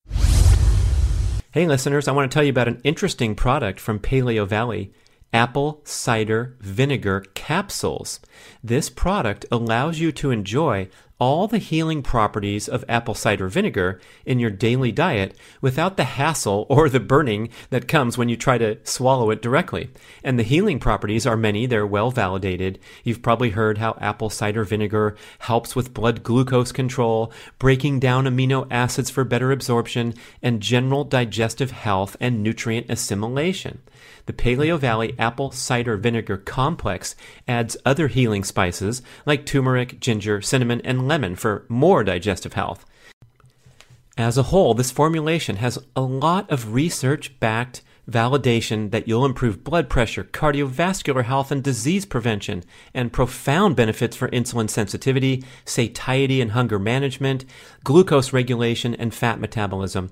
Hey, listeners, I want to tell you about an interesting product from Paleo Valley apple cider vinegar capsules. This product allows you to enjoy all the healing properties of apple cider vinegar in your daily diet without the hassle or the burning that comes when you try to swallow it directly. And the healing properties are many, they're well validated. You've probably heard how apple cider vinegar helps with blood glucose control, breaking down amino acids for better absorption, and general digestive health and nutrient assimilation. The Paleo Valley Apple Cider Vinegar Complex adds other healing spices like turmeric, ginger, cinnamon, and lemon for more digestive health. As a whole, this formulation has a lot of research backed validation that you'll improve blood pressure, cardiovascular health, and disease prevention, and profound benefits for insulin sensitivity, satiety and hunger management, glucose regulation, and fat metabolism.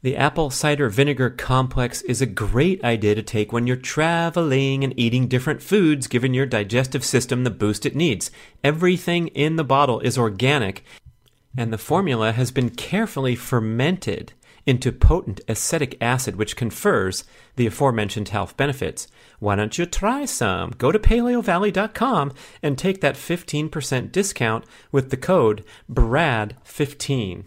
The apple cider vinegar complex is a great idea to take when you're traveling and eating different foods, giving your digestive system the boost it needs. Everything in the bottle is organic, and the formula has been carefully fermented into potent acetic acid, which confers the aforementioned health benefits. Why don't you try some? Go to paleovalley.com and take that 15% discount with the code BRAD15.